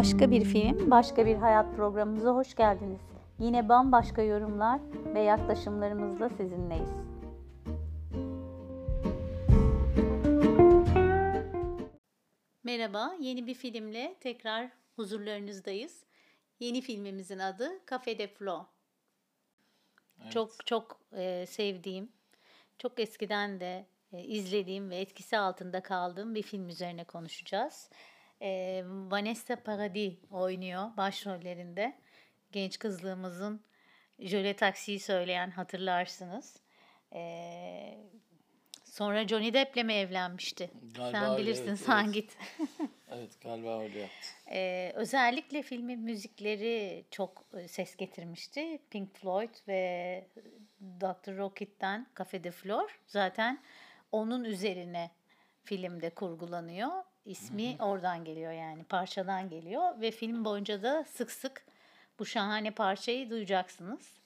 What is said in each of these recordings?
Başka bir film, başka bir hayat programımıza hoş geldiniz. Yine bambaşka yorumlar ve yaklaşımlarımızla sizinleyiz. Merhaba, yeni bir filmle tekrar huzurlarınızdayız. Yeni filmimizin adı Cafe de Flo. Evet. Çok çok e, sevdiğim, çok eskiden de e, izlediğim ve etkisi altında kaldığım bir film üzerine konuşacağız. E, Vanessa Paradis oynuyor başrollerinde. Genç kızlığımızın Jöle Taksi'yi söyleyen hatırlarsınız. E, sonra Johnny Depp'le mi evlenmişti? Galiba Sen öyle, bilirsin, evet, sen evet. git. Evet galiba öyle yaptı. Ee, özellikle filmin müzikleri çok e, ses getirmişti. Pink Floyd ve Dr. Rocket'ten Cafe de Flor zaten onun üzerine filmde kurgulanıyor. İsmi oradan geliyor yani parçadan geliyor ve film boyunca da sık sık bu şahane parçayı duyacaksınız.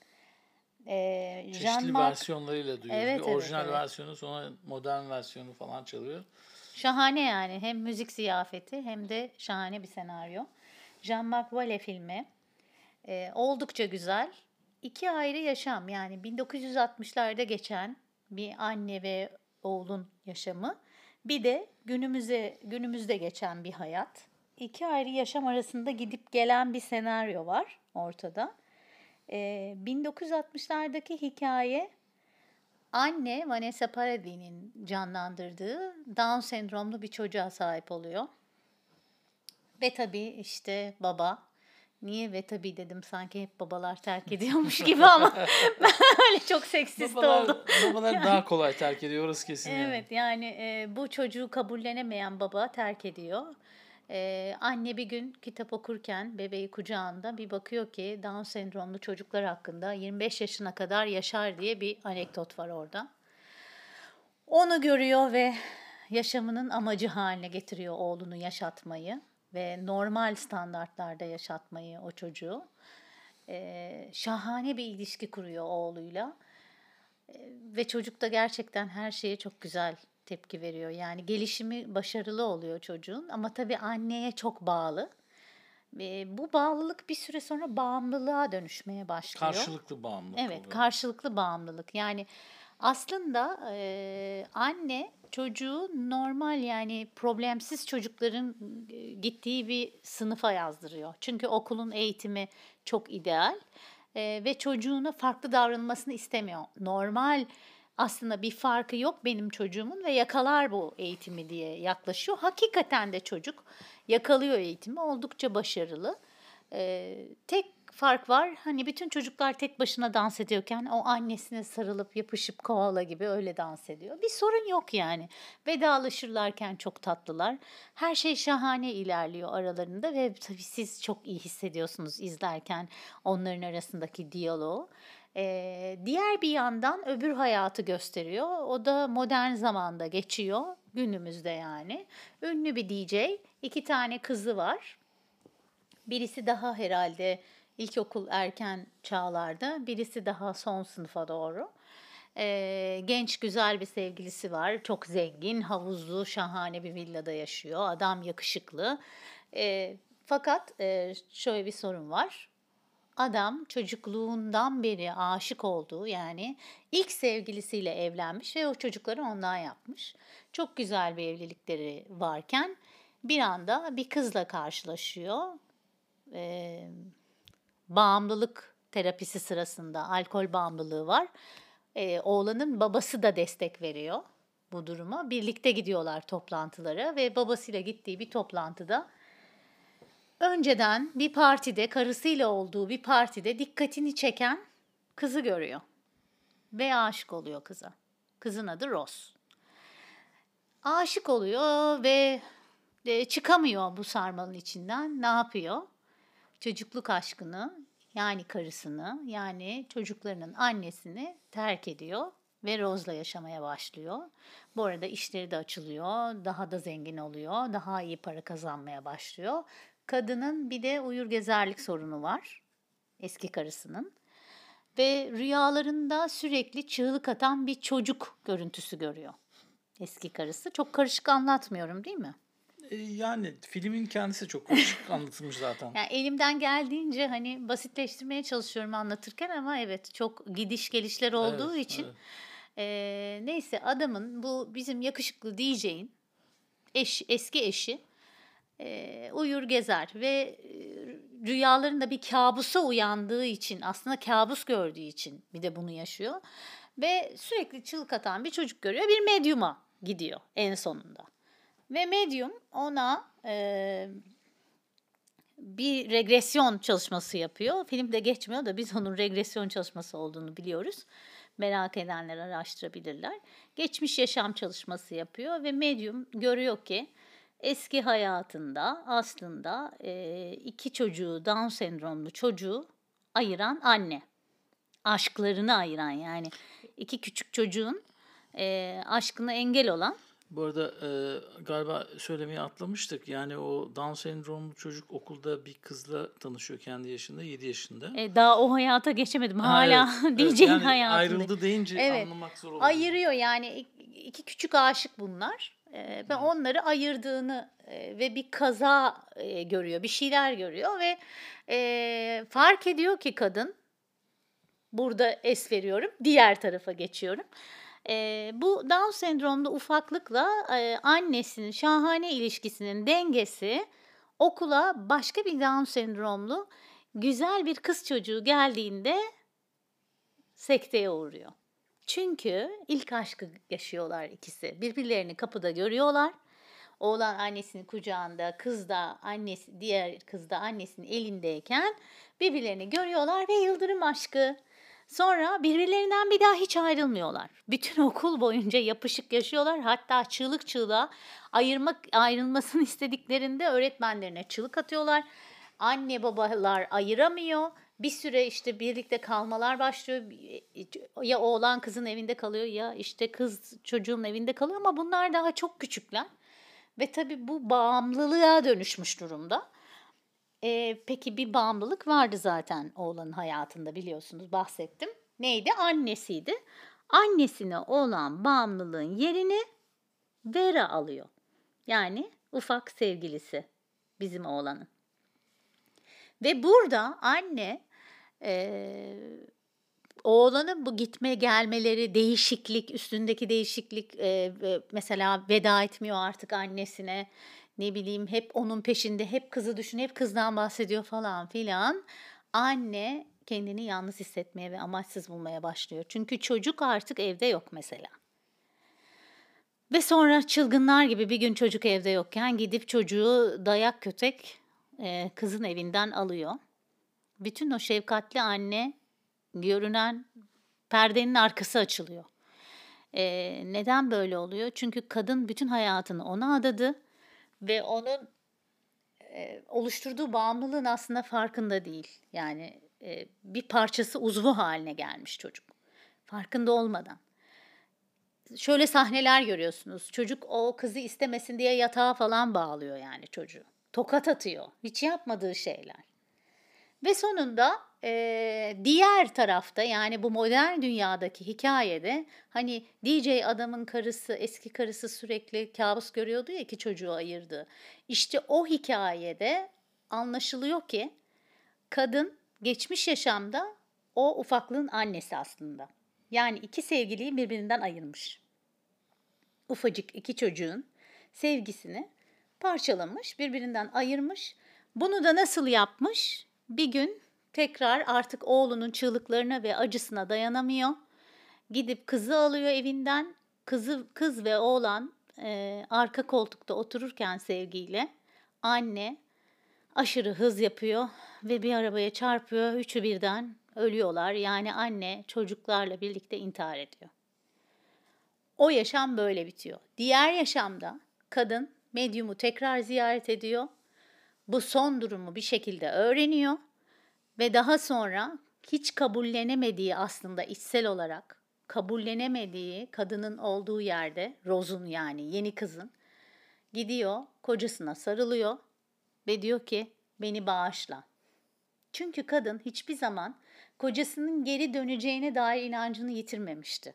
Ee, Çeşitli Jean-Marc versiyonlarıyla duyuyoruz. Evet, bir evet, orijinal evet. versiyonu sonra modern versiyonu falan çalıyor. Şahane yani. Hem müzik ziyafeti hem de şahane bir senaryo. Jean-Marc Vallée filmi. Ee, oldukça güzel. İki ayrı yaşam yani 1960'larda geçen bir anne ve oğlun yaşamı. Bir de günümüze günümüzde geçen bir hayat. İki ayrı yaşam arasında gidip gelen bir senaryo var ortada. Ee, 1960'lardaki hikaye Anne Vanessa Paradis'in canlandırdığı Down sendromlu bir çocuğa sahip oluyor. Ve tabii işte baba. Niye ve tabii dedim sanki hep babalar terk ediyormuş gibi ama ben öyle çok seksist Babalar, oldum. babalar daha kolay terk ediyoruz kesin. yani. Evet yani e, bu çocuğu kabullenemeyen baba terk ediyor. E, anne bir gün kitap okurken bebeği kucağında bir bakıyor ki Down sendromlu çocuklar hakkında 25 yaşına kadar yaşar diye bir anekdot var orada. Onu görüyor ve yaşamının amacı haline getiriyor oğlunu yaşatmayı ve normal standartlarda yaşatmayı o çocuğu. E, şahane bir ilişki kuruyor oğluyla. Ve çocuk da gerçekten her şeye çok güzel tepki veriyor. Yani gelişimi başarılı oluyor çocuğun ama tabii anneye çok bağlı. Ve bu bağlılık bir süre sonra bağımlılığa dönüşmeye başlıyor. Karşılıklı bağımlılık Evet, oluyor. karşılıklı bağımlılık. Yani aslında e, anne çocuğu normal yani problemsiz çocukların e, gittiği bir sınıfa yazdırıyor. Çünkü okulun eğitimi çok ideal e, ve çocuğuna farklı davranılmasını istemiyor. Normal aslında bir farkı yok benim çocuğumun ve yakalar bu eğitimi diye yaklaşıyor. Hakikaten de çocuk yakalıyor eğitimi oldukça başarılı. Ee, tek fark var hani bütün çocuklar tek başına dans ediyorken o annesine sarılıp yapışıp koala gibi öyle dans ediyor. Bir sorun yok yani. Vedalaşırlarken çok tatlılar. Her şey şahane ilerliyor aralarında ve tabii siz çok iyi hissediyorsunuz izlerken onların arasındaki diyaloğu. Ee, diğer bir yandan öbür hayatı gösteriyor. O da modern zamanda geçiyor. Günümüzde yani. Ünlü bir DJ. iki tane kızı var. Birisi daha herhalde ilkokul erken çağlarda, birisi daha son sınıfa doğru. Ee, genç güzel bir sevgilisi var. Çok zengin, havuzlu, şahane bir villada yaşıyor. Adam yakışıklı. Ee, fakat e, şöyle bir sorun var. Adam çocukluğundan beri aşık olduğu yani ilk sevgilisiyle evlenmiş ve o çocukları ondan yapmış. Çok güzel bir evlilikleri varken bir anda bir kızla karşılaşıyor. Ee, bağımlılık terapisi sırasında alkol bağımlılığı var. Ee, oğlanın babası da destek veriyor bu duruma. Birlikte gidiyorlar toplantılara ve babasıyla gittiği bir toplantıda önceden bir partide karısıyla olduğu bir partide dikkatini çeken kızı görüyor. Ve aşık oluyor kıza. Kızın adı Rose. Aşık oluyor ve e, çıkamıyor bu sarmalın içinden. Ne yapıyor? Çocukluk aşkını yani karısını yani çocuklarının annesini terk ediyor ve Rose'la yaşamaya başlıyor. Bu arada işleri de açılıyor, daha da zengin oluyor, daha iyi para kazanmaya başlıyor. Kadının bir de uyur gezerlik sorunu var eski karısının. Ve rüyalarında sürekli çığlık atan bir çocuk görüntüsü görüyor eski karısı. Çok karışık anlatmıyorum değil mi? E, yani filmin kendisi çok açık anlatılmış zaten. Yani elimden geldiğince hani basitleştirmeye çalışıyorum anlatırken ama evet çok gidiş gelişler olduğu Evet, için evet. eee, neyse adamın bu bizim yakışıklı DJ'in eş, eski eşi eee, uyur gezer ve eee, rüyalarında bir kabusa uyandığı için aslında kabus gördüğü için bir de bunu yaşıyor ve sürekli çığlık atan bir çocuk görüyor bir medyuma gidiyor en sonunda ve medyum ona eee, bir regresyon çalışması yapıyor. Filmde geçmiyor da biz onun regresyon çalışması olduğunu biliyoruz. Merak edenler araştırabilirler. Geçmiş yaşam çalışması yapıyor ve medyum görüyor ki eski hayatında aslında e, iki çocuğu Down sendromlu çocuğu ayıran anne. Aşklarını ayıran yani iki küçük çocuğun e, aşkına engel olan Bu arada e, galiba söylemeyi atlamıştık. Yani o Down sendromlu çocuk okulda bir kızla tanışıyor kendi yaşında, 7 yaşında. e, daha o hayata geçemedim. Ha, Hala evet, evet. DJ'in Yani hayatında. Ayrıldı deyince Evet. anlamak zor oldu. ayırıyor yani ik- iki küçük aşık bunlar ve onları ayırdığını e, ve bir kaza e, görüyor bir şeyler görüyor ve e, fark ediyor ki kadın burada es veriyorum diğer tarafa geçiyorum. E, bu Down sendromlu ufaklıkla e, annesinin şahane ilişkisinin dengesi okula başka bir Down sendromlu güzel bir kız çocuğu geldiğinde sekteye uğruyor. Çünkü ilk aşkı yaşıyorlar ikisi. Birbirlerini kapıda görüyorlar. Oğlan annesinin kucağında, kız da annesi, diğer kız da annesinin elindeyken birbirlerini görüyorlar ve yıldırım aşkı. Sonra birbirlerinden bir daha hiç ayrılmıyorlar. Bütün okul boyunca yapışık yaşıyorlar. Hatta çığlık çığlığa ayırmak ayrılmasını istediklerinde öğretmenlerine çığlık atıyorlar. Anne babalar ayıramıyor. Bir süre işte birlikte kalmalar başlıyor. Ya oğlan kızın evinde kalıyor ya işte kız çocuğun evinde kalıyor ama bunlar daha çok küçükler. Ve tabii bu bağımlılığa dönüşmüş durumda. Ee, peki bir bağımlılık vardı zaten oğlanın hayatında biliyorsunuz bahsettim. Neydi? Annesiydi. Annesine olan bağımlılığın yerini Vera alıyor. Yani ufak sevgilisi bizim oğlanın. Ve burada anne eee, oğlanın bu gitme gelmeleri, değişiklik, üstündeki değişiklik ve mesela veda etmiyor artık annesine. Ne bileyim hep onun peşinde, hep kızı düşün, hep kızdan bahsediyor falan filan. Anne kendini yalnız hissetmeye ve amaçsız bulmaya başlıyor. Çünkü çocuk artık evde yok mesela. Ve sonra çılgınlar gibi bir gün çocuk evde yokken gidip çocuğu dayak kötek e, kızın evinden alıyor. Bütün o şefkatli anne görünen perdenin arkası açılıyor. E, neden böyle oluyor? Çünkü kadın bütün hayatını ona adadı ve onun e, oluşturduğu bağımlılığın aslında farkında değil. Yani e, bir parçası uzvu haline gelmiş çocuk. Farkında olmadan şöyle sahneler görüyorsunuz. Çocuk o kızı istemesin diye yatağa falan bağlıyor yani çocuğu. Tokat atıyor. Hiç yapmadığı şeyler. Ve sonunda eee, diğer tarafta yani bu modern dünyadaki hikayede hani DJ adamın karısı, eski karısı sürekli kabus görüyordu ya ki çocuğu ayırdı. İşte o hikayede anlaşılıyor ki kadın geçmiş yaşamda o ufaklığın annesi aslında. Yani iki sevgiliyi birbirinden ayırmış. Ufacık iki çocuğun sevgisini parçalamış, birbirinden ayırmış. Bunu da nasıl yapmış? Bir gün tekrar artık oğlunun çığlıklarına ve acısına dayanamıyor. Gidip kızı alıyor evinden. Kızı kız ve oğlan e, arka koltukta otururken sevgiyle anne aşırı hız yapıyor ve bir arabaya çarpıyor. Üçü birden ölüyorlar. Yani anne çocuklarla birlikte intihar ediyor. O yaşam böyle bitiyor. Diğer yaşamda kadın medyumu tekrar ziyaret ediyor. Bu son durumu bir şekilde öğreniyor ve daha sonra hiç kabullenemediği aslında içsel olarak kabullenemediği kadının olduğu yerde Rose'un yani yeni kızın gidiyor kocasına sarılıyor ve diyor ki beni bağışla. Çünkü kadın hiçbir zaman kocasının geri döneceğine dair inancını yitirmemişti.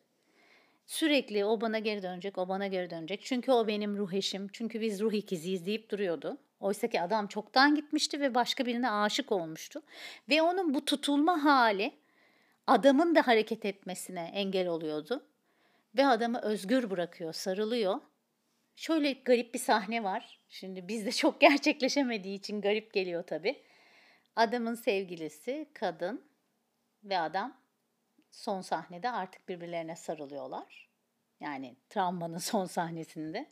Sürekli o bana geri dönecek, o bana geri dönecek. Çünkü o benim ruh eşim. Çünkü biz ruh ikiziyiz deyip duruyordu. Oysa ki adam çoktan gitmişti ve başka birine aşık olmuştu. Ve onun bu tutulma hali adamın da hareket etmesine engel oluyordu. Ve adamı özgür bırakıyor, sarılıyor. Şöyle garip bir sahne var. Şimdi bizde çok gerçekleşemediği için garip geliyor tabii. Adamın sevgilisi, kadın ve adam son sahnede artık birbirlerine sarılıyorlar. Yani travmanın son sahnesinde.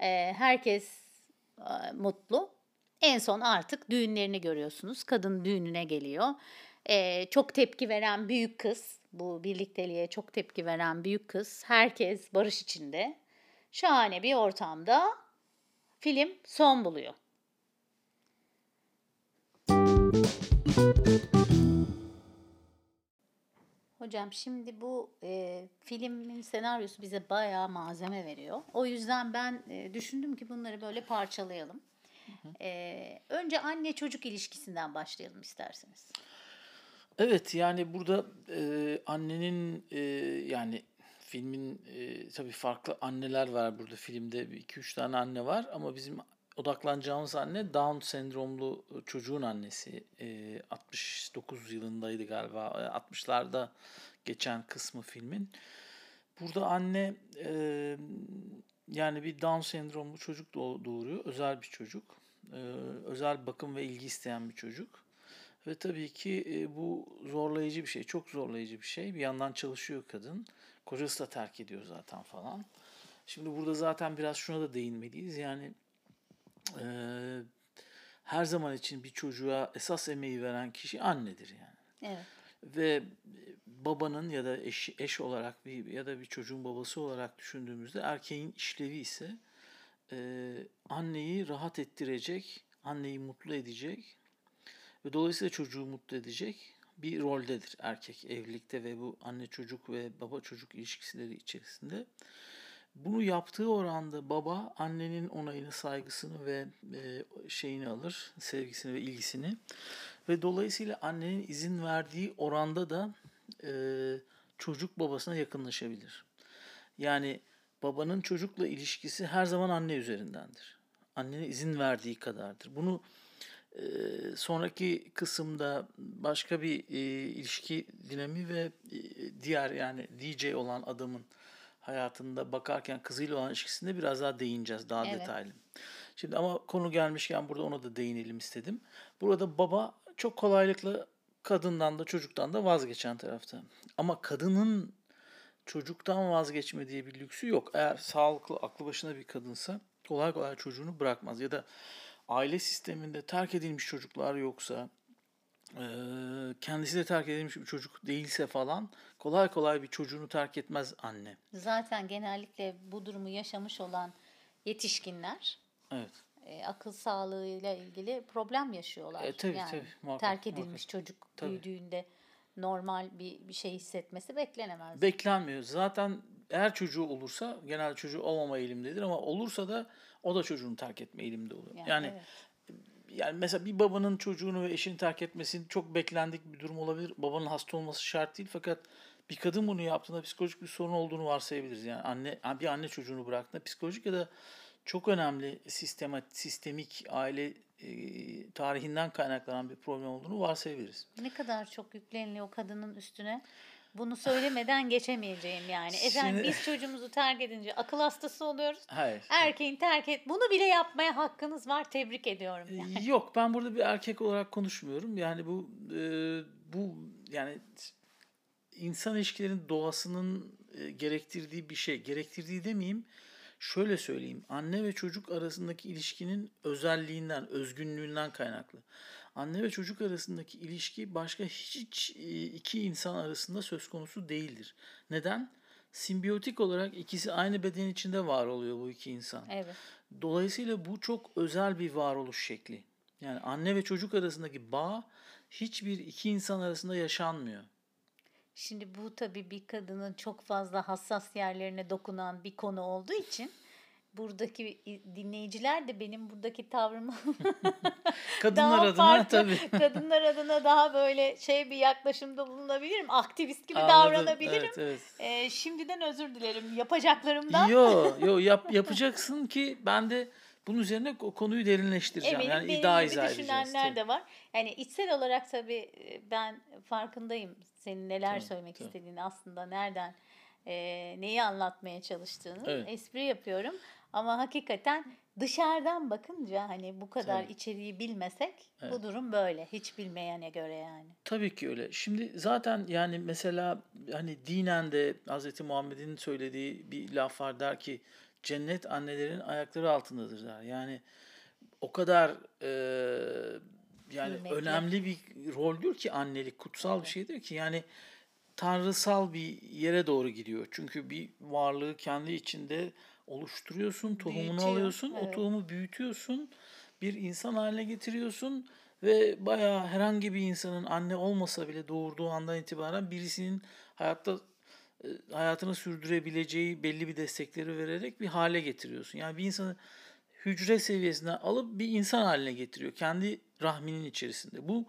Ee, herkes mutlu. En son artık düğünlerini görüyorsunuz. Kadın düğününe geliyor. Ee, çok tepki veren büyük kız, bu birlikteliğe çok tepki veren büyük kız. Herkes barış içinde. Şahane bir ortamda film son buluyor. Hocam şimdi bu e, filmin senaryosu bize bayağı malzeme veriyor. O yüzden ben e, düşündüm ki bunları böyle parçalayalım. E, önce anne çocuk ilişkisinden başlayalım isterseniz. Evet yani burada e, annenin e, yani filmin e, tabii farklı anneler var burada filmde 2-3 tane anne var ama bizim odaklanacağımız anne Down sendromlu çocuğun annesi. E, 69 yılındaydı galiba 60'larda geçen kısmı filmin. Burada anne e, yani bir Down sendromlu çocuk doğuruyor. Özel bir çocuk. E, özel bakım ve ilgi isteyen bir çocuk. Ve tabii ki e, bu zorlayıcı bir şey. Çok zorlayıcı bir şey. Bir yandan çalışıyor kadın. Kocası da terk ediyor zaten falan. Şimdi burada zaten biraz şuna da değinmeliyiz. Yani e, her zaman için bir çocuğa esas emeği veren kişi annedir yani. Evet. Ve babanın ya da eş, eş olarak bir ya da bir çocuğun babası olarak düşündüğümüzde erkeğin işlevi ise e, anneyi rahat ettirecek, anneyi mutlu edecek ve dolayısıyla çocuğu mutlu edecek bir roldedir erkek evlilikte ve bu anne çocuk ve baba çocuk ilişkileri içerisinde. Bunu yaptığı oranda baba annenin onayını, saygısını ve e, şeyini alır, sevgisini ve ilgisini. Ve dolayısıyla annenin izin verdiği oranda da e, çocuk babasına yakınlaşabilir. Yani babanın çocukla ilişkisi her zaman anne üzerindendir. Annenin izin verdiği kadardır. Bunu e, sonraki kısımda başka bir e, ilişki dinamiği ve e, diğer yani DJ olan adamın hayatında bakarken kızıyla olan ilişkisinde biraz daha değineceğiz daha evet. detaylı. Şimdi ama konu gelmişken burada ona da değinelim istedim. Burada baba çok kolaylıkla kadından da çocuktan da vazgeçen tarafta. Ama kadının çocuktan vazgeçme diye bir lüksü yok. Eğer sağlıklı, aklı başına bir kadınsa kolay kolay çocuğunu bırakmaz. Ya da aile sisteminde terk edilmiş çocuklar yoksa, kendisi de terk edilmiş bir çocuk değilse falan kolay kolay bir çocuğunu terk etmez anne. Zaten genellikle bu durumu yaşamış olan yetişkinler evet. e, akıl sağlığıyla ilgili problem yaşıyorlar. E, tabii, yani tabii, muhakkak, terk edilmiş muhakkak. çocuk Tabii. büyüdüğünde normal bir, bir şey hissetmesi beklenemez. Beklenmiyor. Zaten eğer çocuğu olursa genelde çocuğu olmama eğilimdedir ama olursa da o da çocuğunu terk etme eğilimde oluyor. Yani, Yani, evet. Yani mesela bir babanın çocuğunu ve eşini terk etmesi çok beklendik bir durum olabilir. Babanın hasta olması şart değil fakat bir kadın bunu yaptığında psikolojik bir sorun olduğunu varsayabiliriz. Yani anne bir anne çocuğunu bıraktığında psikolojik ya da çok önemli sistemat, sistemik aile e, tarihinden kaynaklanan bir problem olduğunu varsayabiliriz. Ne kadar çok yükleniliyor kadının üstüne. Bunu söylemeden geçemeyeceğim yani. Efendim Şimdi- biz çocuğumuzu terk edince akıl hastası oluyoruz. Hayır. Erkeğin terk et. Bunu bile yapmaya hakkınız var. Tebrik ediyorum. Yani. Yok ben burada bir erkek olarak konuşmuyorum. Yani bu e, bu yani insan ilişkilerin doğasının e, gerektirdiği bir şey. Gerektirdiği demeyeyim. Şöyle söyleyeyim. Anne ve çocuk arasındaki ilişkinin özelliğinden, özgünlüğünden kaynaklı. Anne ve çocuk arasındaki ilişki başka hiç e, iki insan arasında söz konusu değildir. Neden? Simbiyotik olarak ikisi aynı beden içinde var oluyor bu iki insan. Evet. Dolayısıyla bu çok özel bir varoluş şekli. Yani anne ve çocuk arasındaki bağ hiçbir iki insan arasında yaşanmıyor. Şimdi bu tabii bir kadının çok fazla hassas yerlerine dokunan bir konu olduğu için buradaki dinleyiciler de benim buradaki tavrımı Kadınlar daha adına farklı, tabii. kadınlar adına daha böyle şey bir yaklaşımda bulunabilirim. Aktivist gibi Anladım. davranabilirim. Evet, evet. Ee, şimdiden özür dilerim yapacaklarımdan. Yo, yo yap, yapacaksın ki ben de bunun üzerine o konuyu derinleştireceğim. Eminim yani benim iddia gibi izah düşünenler tabii. de var. Yani içsel olarak tabii e, ben farkındayım senin neler Tabii, söylemek tabii. istediğini aslında nereden e, neyi anlatmaya çalıştığını Evet. espri yapıyorum. Ama hakikaten dışarıdan bakınca hani bu kadar Tabii. içeriği bilmesek Evet. bu durum böyle. Hiç bilmeyene göre yani. Tabii ki öyle. Şimdi zaten yani mesela hani dinen de Hz. Muhammed'in söylediği bir laf var der ki cennet annelerin ayakları altındadır der. Yani o kadar e, yani Kıymetli. önemli bir roldür ki annelik kutsal bir şeydir ki yani tanrısal bir yere doğru gidiyor. Çünkü bir varlığı kendi içinde oluşturuyorsun, tohumunu Büyütüyor, alıyorsun, o evet. tohumu büyütüyorsun, bir insan haline getiriyorsun ve bayağı herhangi bir insanın anne olmasa bile doğurduğu andan itibaren birisinin hayatta e, hayatını sürdürebileceği belli bir destekleri vererek bir hale getiriyorsun. Yani bir insanı hücre seviyesinden alıp bir insan haline getiriyor kendi rahminin içerisinde. Bu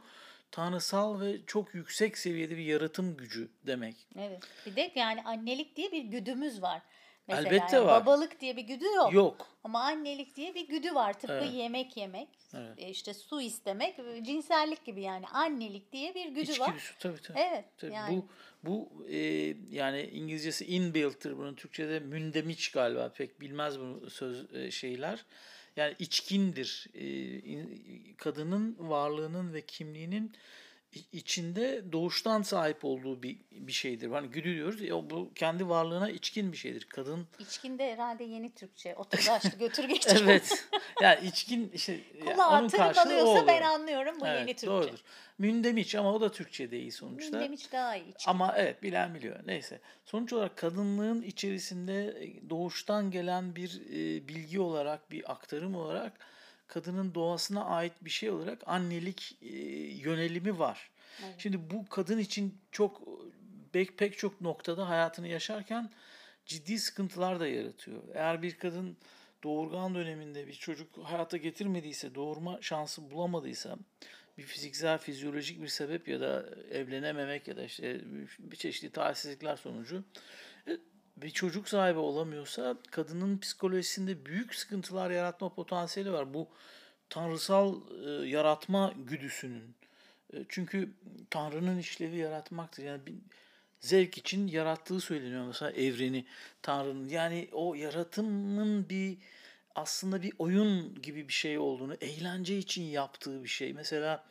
tanrısal ve çok yüksek seviyede bir yaratım gücü demek. Evet. Bir de yani annelik diye bir güdümüz var. Mesela Elbette yani var. babalık diye bir güdü yok. Yok. Ama annelik diye bir güdü var. Tıpkı Evet. yemek yemek, Evet. e, işte su istemek, cinsellik gibi yani annelik diye bir güdü İçgüdüsü var. tabii tabii. Evet. Tabii yani Bu bu e, yani İngilizcesi inbuilt'tir bunun Türkçe'de mündemiç galiba pek bilmez bunu söz e, şeyler. Yani içkindir. E, in- kadının varlığının ve kimliğinin içinde doğuştan sahip olduğu bir bir şeydir. Hani güdü diyoruz. ya bu kendi varlığına içkin bir şeydir. Kadın içkinde herhalde yeni Türkçe. Otur açtı götür geçtir. evet. yani içkin işte ya Kulağa onun karşılığı o ben anlıyorum bu yeni Evet, Türkçe. doğrudur. Mündemiç ama o da Türkçe değil sonuçta. Mündemiş daha iyi. içki. Ama evet bilen biliyor. Neyse. Sonuç olarak kadınlığın içerisinde e, doğuştan gelen bir e, bilgi olarak, bir aktarım olarak kadının doğasına ait bir şey olarak annelik e, yönelimi var. Evet. Şimdi bu kadın için çok pek pek çok noktada hayatını yaşarken ciddi sıkıntılar da yaratıyor. Eğer bir kadın doğurgan döneminde bir çocuk hayata getirmediyse, doğurma şansı bulamadıysa bir fiziksel, fizyolojik bir sebep ya da evlenememek ya da işte bir çeşitli talihsizlikler sonucu e, bir çocuk sahibi olamıyorsa kadının psikolojisinde büyük sıkıntılar yaratma potansiyeli var. Bu tanrısal e, yaratma güdüsünün. E, çünkü Tanrı'nın işlevi yaratmaktır. Yani bir zevk için yarattığı söyleniyor mesela evreni Tanrı'nın. Yani o yaratımın bir aslında bir oyun gibi bir şey olduğunu, eğlence için yaptığı bir şey. Mesela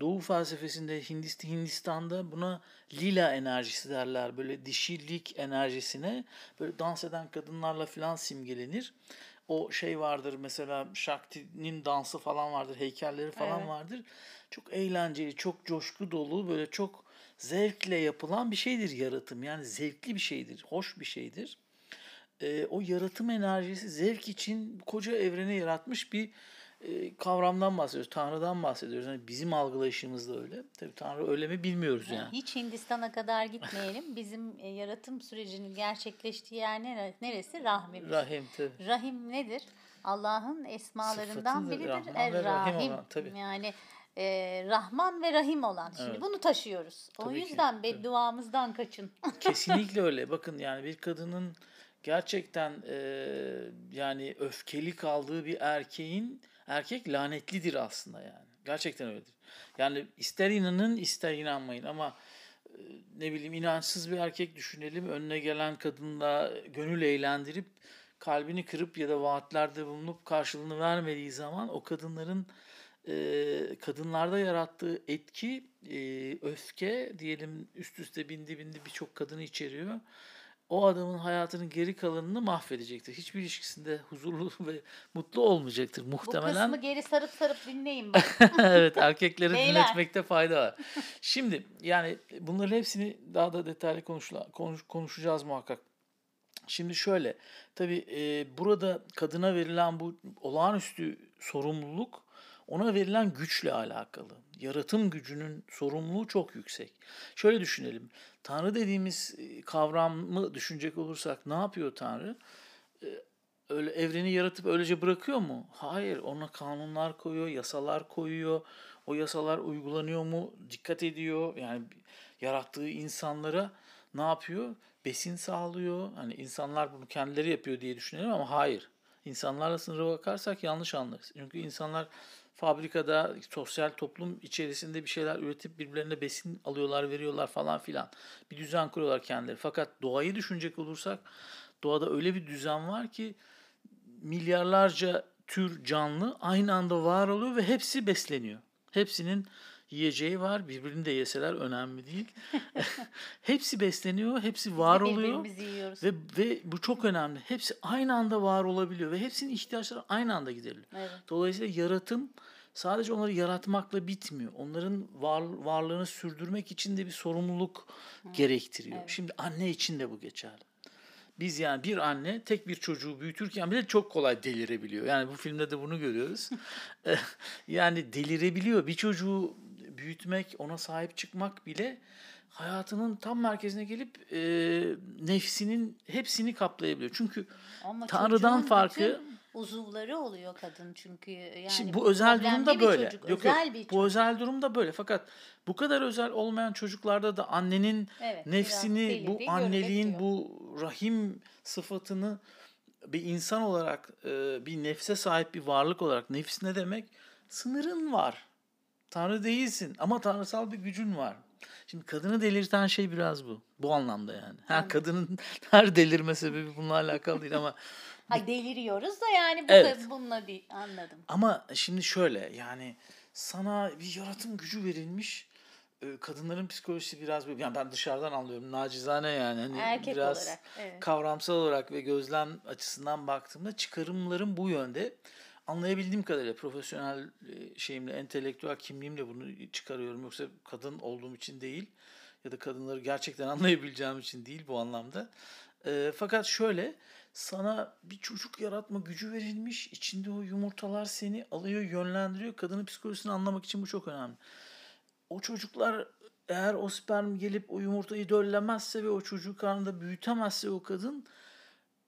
Doğu felsefesinde Hindist Hindistan'da buna lila enerjisi derler. Böyle dişilik enerjisine böyle dans eden kadınlarla filan simgelenir. O şey vardır mesela Shakti'nin dansı falan vardır, heykelleri falan Evet. vardır. Çok eğlenceli, çok coşku dolu, böyle çok zevkle yapılan bir şeydir yaratım. Yani zevkli bir şeydir, hoş bir şeydir. Ee, o yaratım enerjisi zevk için koca evreni yaratmış bir e, kavramdan bahsediyoruz. Tanrı'dan bahsediyoruz. Yani bizim algılayışımız da öyle. Tabii Tanrı öyle mi bilmiyoruz yani. Hiç Hindistan'a kadar gitmeyelim. Bizim e, yaratım sürecinin gerçekleştiği yer nere- neresi? Rahmimiz. Rahim tabii. Rahim nedir? Allah'ın esmalarından Sıfatıdır, biridir. Ve Rahim Er-Rahim. olan, tabii. Yani e, Rahman ve Rahim olan. Şimdi Evet. bunu taşıyoruz. O Tabii ki, yüzden tabii. bedduamızdan kaçın. Kesinlikle öyle. Bakın yani bir kadının gerçekten e, yani öfkeli kaldığı bir erkeğin erkek lanetlidir aslında yani. Gerçekten öyledir. Yani ister inanın ister inanmayın ama e, ne bileyim inançsız bir erkek düşünelim. Önüne gelen kadınla gönül eğlendirip kalbini kırıp ya da vaatlerde bulunup karşılığını vermediği zaman o kadınların e, kadınlarda yarattığı etki e, öfke diyelim üst üste bindi bindi birçok kadını içeriyor. O adamın hayatının geri kalanını mahvedecektir. Hiçbir ilişkisinde huzurlu ve mutlu olmayacaktır Bu muhtemelen. kısmı geri sarıp sarıp dinleyin bak. evet erkekleri dinletmekte fayda var. Şimdi yani bunların hepsini daha da detaylı konuşla, konuş, konuşacağız muhakkak. Şimdi şöyle tabi burada kadına verilen bu olağanüstü sorumluluk ona verilen güçle alakalı. Yaratım gücünün sorumluluğu çok yüksek. Şöyle düşünelim. Tanrı dediğimiz e, kavramı düşünecek olursak ne yapıyor Tanrı? E, öyle evreni yaratıp öylece bırakıyor mu? Hayır, ona kanunlar koyuyor, yasalar koyuyor. O yasalar uygulanıyor mu? Dikkat ediyor. Yani yarattığı insanlara ne yapıyor? Besin sağlıyor. Hani insanlar bunu kendileri yapıyor diye düşünelim ama hayır. İnsanlarla sınıra bakarsak yanlış anlarız. Çünkü insanlar fabrikada, sosyal toplum içerisinde bir şeyler üretip birbirlerine besin alıyorlar, veriyorlar falan filan. Bir düzen kuruyorlar kendileri. Fakat doğayı düşünecek olursak doğada öyle bir düzen var ki milyarlarca tür canlı aynı anda var oluyor ve hepsi besleniyor. Hepsinin yiyeceği var. Birbirini de yeseler önemli değil. hepsi besleniyor, hepsi var oluyor. Birbirimizi yiyoruz. Ve ve bu çok önemli. Hepsi aynı anda var olabiliyor ve hepsinin ihtiyaçları aynı anda gideriliyor. Evet. Dolayısıyla yaratım sadece onları yaratmakla bitmiyor. Onların var, varlığını sürdürmek için de bir sorumluluk gerektiriyor. Evet. Şimdi anne için de bu geçerli. Biz yani bir anne tek bir çocuğu büyütürken bile çok kolay delirebiliyor. Yani bu filmde de bunu görüyoruz. Yani delirebiliyor. Bir çocuğu büyütmek, ona sahip çıkmak bile hayatının tam merkezine gelip e, nefsinin hepsini kaplayabiliyor. Çünkü Ama Tanrı'dan farkı uzuvları oluyor kadın çünkü yani Şimdi bu özel problemli durumda böyle. çocuk, yok özel yok. bir Bu çocuk. özel durumda böyle. Fakat bu kadar özel olmayan çocuklarda da annenin Evet, nefsini, bu anneliğin, bu rahim sıfatını bir insan olarak, e, bir nefse sahip bir varlık olarak nefis ne demek? Sınırın var. Tanrı değilsin ama tanrısal bir gücün var. Şimdi kadını delirten şey biraz bu. Bu anlamda yani. Her kadının her delirme sebebi bununla alakalı değil ama Ha deliriyoruz da yani bu Evet. da bununla değil anladım. Ama şimdi şöyle yani sana bir yaratım gücü verilmiş. Ee, Kadınların psikolojisi biraz böyle. Yani ben dışarıdan anlıyorum. Nacizane yani. Hani Erkek biraz olarak, evet. kavramsal olarak ve gözlem açısından baktığımda çıkarımlarım bu yönde. Anlayabildiğim kadarıyla profesyonel e, şeyimle, entelektüel kimliğimle bunu çıkarıyorum. Yoksa kadın olduğum için değil ya da kadınları gerçekten anlayabileceğim için değil bu anlamda. E, fakat şöyle sana bir çocuk yaratma gücü verilmiş. İçinde o yumurtalar seni alıyor, yönlendiriyor. Kadının psikolojisini anlamak için bu çok önemli. O çocuklar eğer o sperm gelip o yumurtayı döllemezse ve o çocuğu karnında büyütemezse o kadın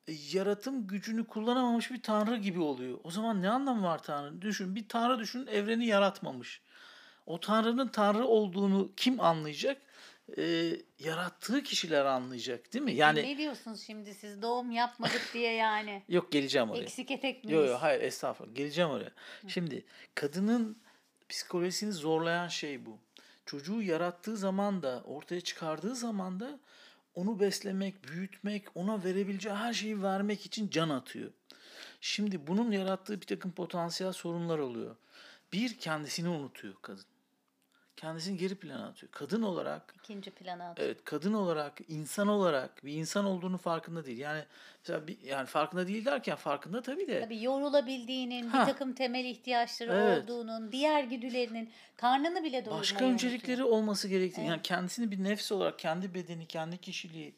yaratım gücünü kullanamamış bir tanrı gibi oluyor. O zaman ne anlamı var tanrı? Düşün bir tanrı düşün evreni yaratmamış. O tanrının tanrı olduğunu kim anlayacak? Ee, yarattığı kişiler anlayacak değil mi? Yani ne diyorsunuz şimdi siz doğum yapmadık diye yani yok geleceğim oraya. eksik etek miyiz? Yok yok hayır estağfurullah geleceğim oraya. Şimdi kadının psikolojisini zorlayan şey bu. Çocuğu yarattığı zaman da ortaya çıkardığı zaman da onu beslemek, büyütmek, ona verebileceği her şeyi vermek için can atıyor. Şimdi bunun yarattığı bir takım potansiyel sorunlar oluyor. Bir kendisini unutuyor kadın. Kendisini geri plana atıyor. Kadın olarak İkinci plana atıyor. Evet, kadın olarak, insan olarak bir insan olduğunu farkında değil. Yani mesela bir, yani farkında değil derken farkında tabii de. Tabii yorulabildiğinin, Ha. bir takım temel ihtiyaçları Evet. olduğunun, diğer güdülerinin, karnını bile doyurmayı Başka öncelikleri olması gerektiğini, yani kendisini bir nefs olarak, kendi bedeni, kendi kişiliği,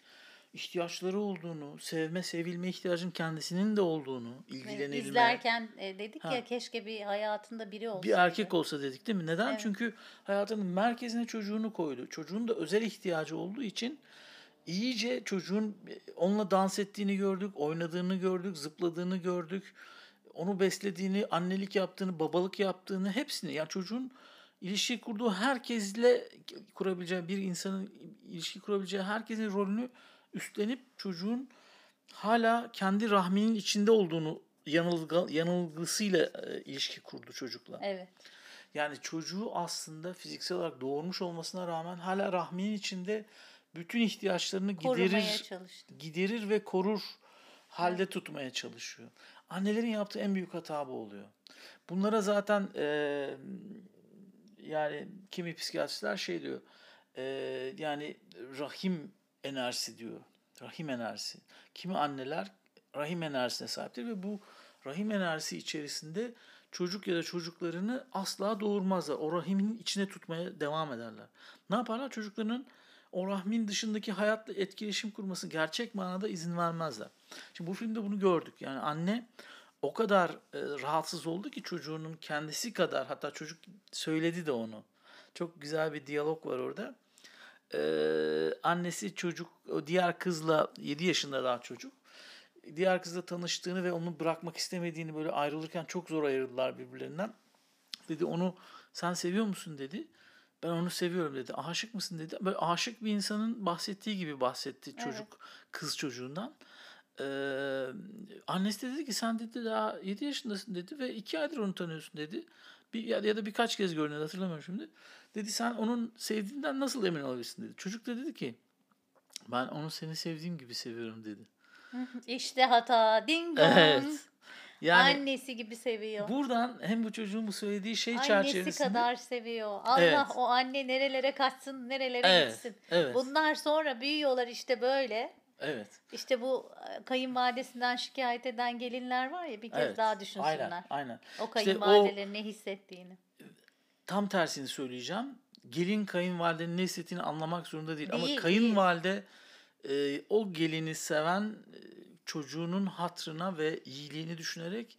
ihtiyaçları olduğunu, sevme, sevilme ihtiyacının kendisinin de olduğunu, Evet, ilgilenilme. İzlerken e, dedik Ha. ya keşke bir hayatında biri olsaydı. Bir erkek olsa dedik değil mi? Neden? Evet. Çünkü hayatının merkezine çocuğunu koydu. Çocuğun da özel ihtiyacı olduğu için iyice çocuğun onunla dans ettiğini gördük, oynadığını gördük, zıpladığını gördük. Onu beslediğini, annelik yaptığını, babalık yaptığını hepsini. Yani çocuğun ilişki kurduğu herkesle kurabileceği bir insanın ilişki kurabileceği herkesin rolünü üstlenip çocuğun hala kendi rahminin içinde olduğunu yanılgı, yanılgısıyla e, ilişki kurdu çocukla. Evet. Yani çocuğu aslında fiziksel olarak doğurmuş olmasına rağmen hala rahminin içinde bütün ihtiyaçlarını Korumaya giderir, çalıştı. giderir ve korur halde tutmaya çalışıyor. Annelerin yaptığı en büyük hata bu oluyor. Bunlara zaten e, yani kimi psikiyatristler şey diyor. e, yani rahim enerjisi diyor. Rahim enerjisi. Kimi anneler rahim enerjisine sahiptir ve bu rahim enerjisi içerisinde çocuk ya da çocuklarını asla doğurmazlar. O rahimin içine tutmaya devam ederler. Ne yaparlar? Çocuklarının o rahmin dışındaki hayatla etkileşim kurması gerçek manada izin vermezler. Şimdi bu filmde bunu gördük. Yani anne o kadar e, rahatsız oldu ki çocuğunun kendisi kadar hatta çocuk söyledi de onu. Çok güzel bir diyalog var orada. Ee, annesi çocuk o diğer kızla 7 yaşında daha çocuk diğer kızla tanıştığını ve onu bırakmak istemediğini böyle ayrılırken çok zor ayrıldılar birbirlerinden. Dedi onu sen seviyor musun dedi. Ben onu seviyorum dedi. Aşık mısın dedi. Böyle aşık bir insanın bahsettiği gibi bahsetti çocuk kız çocuğundan. Ee, annesi de dedi ki sen dedi daha 7 yaşındasın dedi ve 2 aydır onu tanıyorsun dedi. Bir, ya, ya da birkaç kez gördün hatırlamıyorum şimdi. Dedi sen onun sevdiğinden nasıl emin olabilirsin dedi. Çocuk da dedi ki ben onu seni sevdiğim gibi seviyorum dedi. İşte hata. Ding dong. Evet. Yani Annesi gibi seviyor. buradan hem bu çocuğun bu söylediği şey Annesi çerçevesinde kadar seviyor. Allah Evet. o anne nerelere kaçsın, nerelere Evet, gitsin. evet. Bunlar sonra büyüyorlar işte böyle. evet. İşte bu e, kayınvalidesinden şikayet eden gelinler var ya bir kez Evet. daha düşünsünler. Aynen, aynen. O İşte kayınvalidelerin ne hissettiğini. Tam tersini söyleyeceğim. Gelin kayınvalidenin ne hissettiğini anlamak zorunda değil. Değil, Ama değil. kayınvalide e, o gelini seven e, çocuğunun hatrına ve iyiliğini düşünerek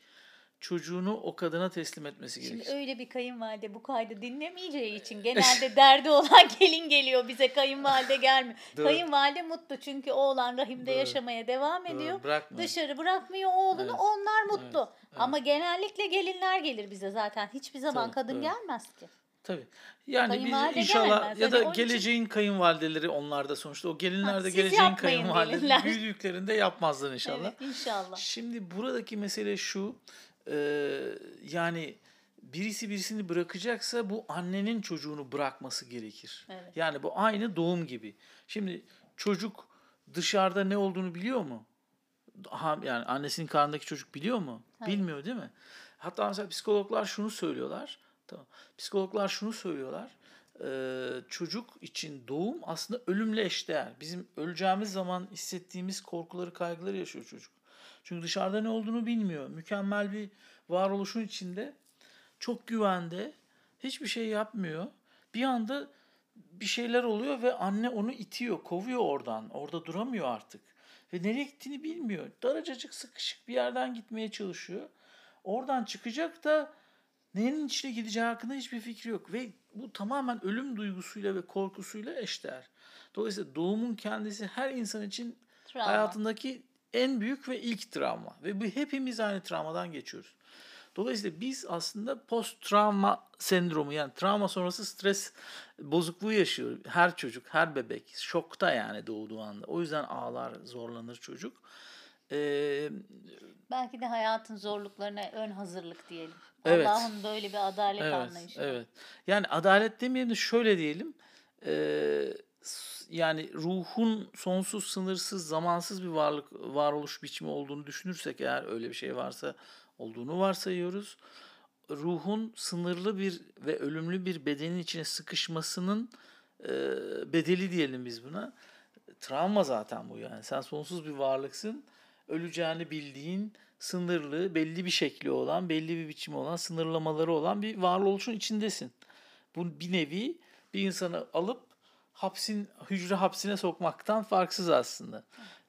çocuğunu o kadına teslim etmesi Şimdi gerekir. öyle bir kayınvalide bu kaydı dinlemeyeceği için genelde derdi olan gelin geliyor bize kayınvalide gelmiyor. Doğru. Kayınvalide mutlu çünkü oğlan rahimde Doğru. yaşamaya devam Doğru, ediyor. bırakmıyor. Dışarı bırakmıyor oğlunu Evet, onlar mutlu. evet, evet. Ama genellikle gelinler gelir bize zaten. Hiçbir zaman Tabii, kadın tabii. gelmez ki. Tabii. Yani biz inşallah gelmez. ya da için- geleceğin kayınvalideleri onlar da sonuçta o gelinler de geleceğin kayınvalideleri büyüdüklerinde yapmazlar inşallah. Evet inşallah. Şimdi buradaki mesele şu. E, yani birisi birisini bırakacaksa bu annenin çocuğunu bırakması gerekir. Evet. Yani bu aynı doğum gibi. Şimdi çocuk dışarıda ne olduğunu biliyor mu? Yani annesinin karnındaki çocuk biliyor mu? Hayır. Bilmiyor değil mi? Hatta mesela psikologlar şunu söylüyorlar. Tamam. Psikologlar şunu söylüyorlar. Ee, çocuk için doğum aslında ölümle eşdeğer. Bizim öleceğimiz zaman hissettiğimiz korkuları, kaygıları yaşıyor çocuk. Çünkü dışarıda ne olduğunu bilmiyor. Mükemmel bir varoluşun içinde çok güvende, hiçbir şey yapmıyor. Bir anda bir şeyler oluyor ve anne onu itiyor, kovuyor oradan. Orada duramıyor artık. Ve nereye gittiğini bilmiyor. Daracacık sıkışık bir yerden gitmeye çalışıyor. Oradan çıkacak da neyin içine gideceği hakkında hiçbir fikri yok. Ve bu tamamen ölüm duygusuyla ve korkusuyla eşdeğer. Dolayısıyla doğumun kendisi her insan için Travma. hayatındaki en büyük ve ilk travma. Ve bu hepimiz aynı travmadan geçiyoruz. Dolayısıyla biz aslında post travma sendromu yani travma sonrası stres bozukluğu yaşıyor. Her çocuk, her bebek şokta yani doğduğu anda. O yüzden ağlar, zorlanır çocuk. Ee, Belki de hayatın zorluklarına ön hazırlık diyelim. Evet. Allah'ın böyle bir adalet evet, anlayışı. evet. Yani adalet demeyelim de şöyle diyelim. Ee, s- yani ruhun sonsuz, sınırsız, zamansız bir varlık, varoluş biçimi olduğunu düşünürsek eğer öyle bir şey varsa olduğunu varsayıyoruz. Ruhun sınırlı bir ve ölümlü bir bedenin içine sıkışmasının e, bedeli diyelim biz buna. Travma zaten bu yani. Sen sonsuz bir varlıksın. Öleceğini bildiğin, sınırlı, belli bir şekli olan, belli bir biçimi olan, sınırlamaları olan bir varoluşun içindesin. Bu bir nevi bir insanı alıp hapsin hücre hapsine sokmaktan farksız aslında.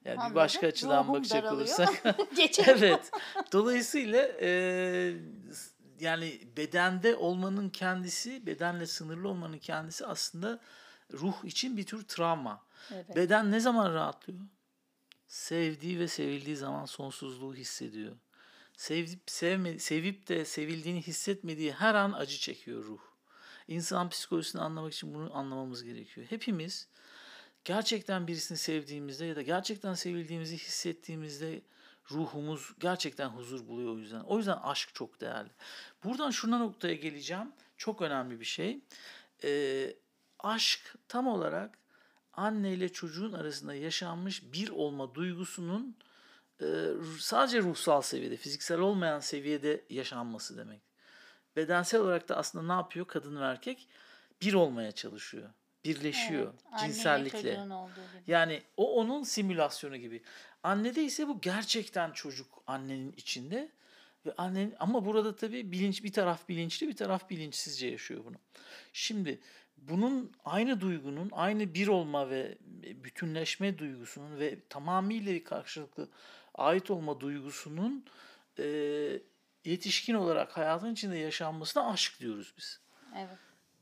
Yani bir Anladım. başka açıdan Ruhum bakacak daralıyor. olursak. Evet. Dolayısıyla e, yani bedende olmanın kendisi, bedenle sınırlı olmanın kendisi aslında ruh için bir tür travma. Evet. Beden ne zaman rahatlıyor? Sevdiği ve sevildiği zaman sonsuzluğu hissediyor. Sevip sevme, sevip de sevildiğini hissetmediği her an acı çekiyor ruh. İnsan psikolojisini anlamak için bunu anlamamız gerekiyor. Hepimiz gerçekten birisini sevdiğimizde ya da gerçekten sevildiğimizi hissettiğimizde ruhumuz gerçekten huzur buluyor o yüzden. O yüzden aşk çok değerli. Buradan şuna noktaya geleceğim. Çok önemli bir şey. Ee, aşk tam olarak anne ile çocuğun arasında yaşanmış bir olma duygusunun e, sadece ruhsal seviyede, fiziksel olmayan seviyede yaşanması demek. Bedensel olarak da aslında ne yapıyor kadın ve erkek? Bir olmaya çalışıyor. Birleşiyor Evet, cinsellikle. Yani o onun simülasyonu gibi. Annede ise bu gerçekten çocuk annenin içinde ve annenin ama burada tabii bilinç bir taraf bilinçli bir taraf bilinçsizce yaşıyor bunu. Şimdi bunun aynı duygunun aynı bir olma ve bütünleşme duygusunun ve tamamıyla karşılıklı ait olma duygusunun e, yetişkin olarak hayatın içinde yaşanmasına aşk diyoruz biz. Evet.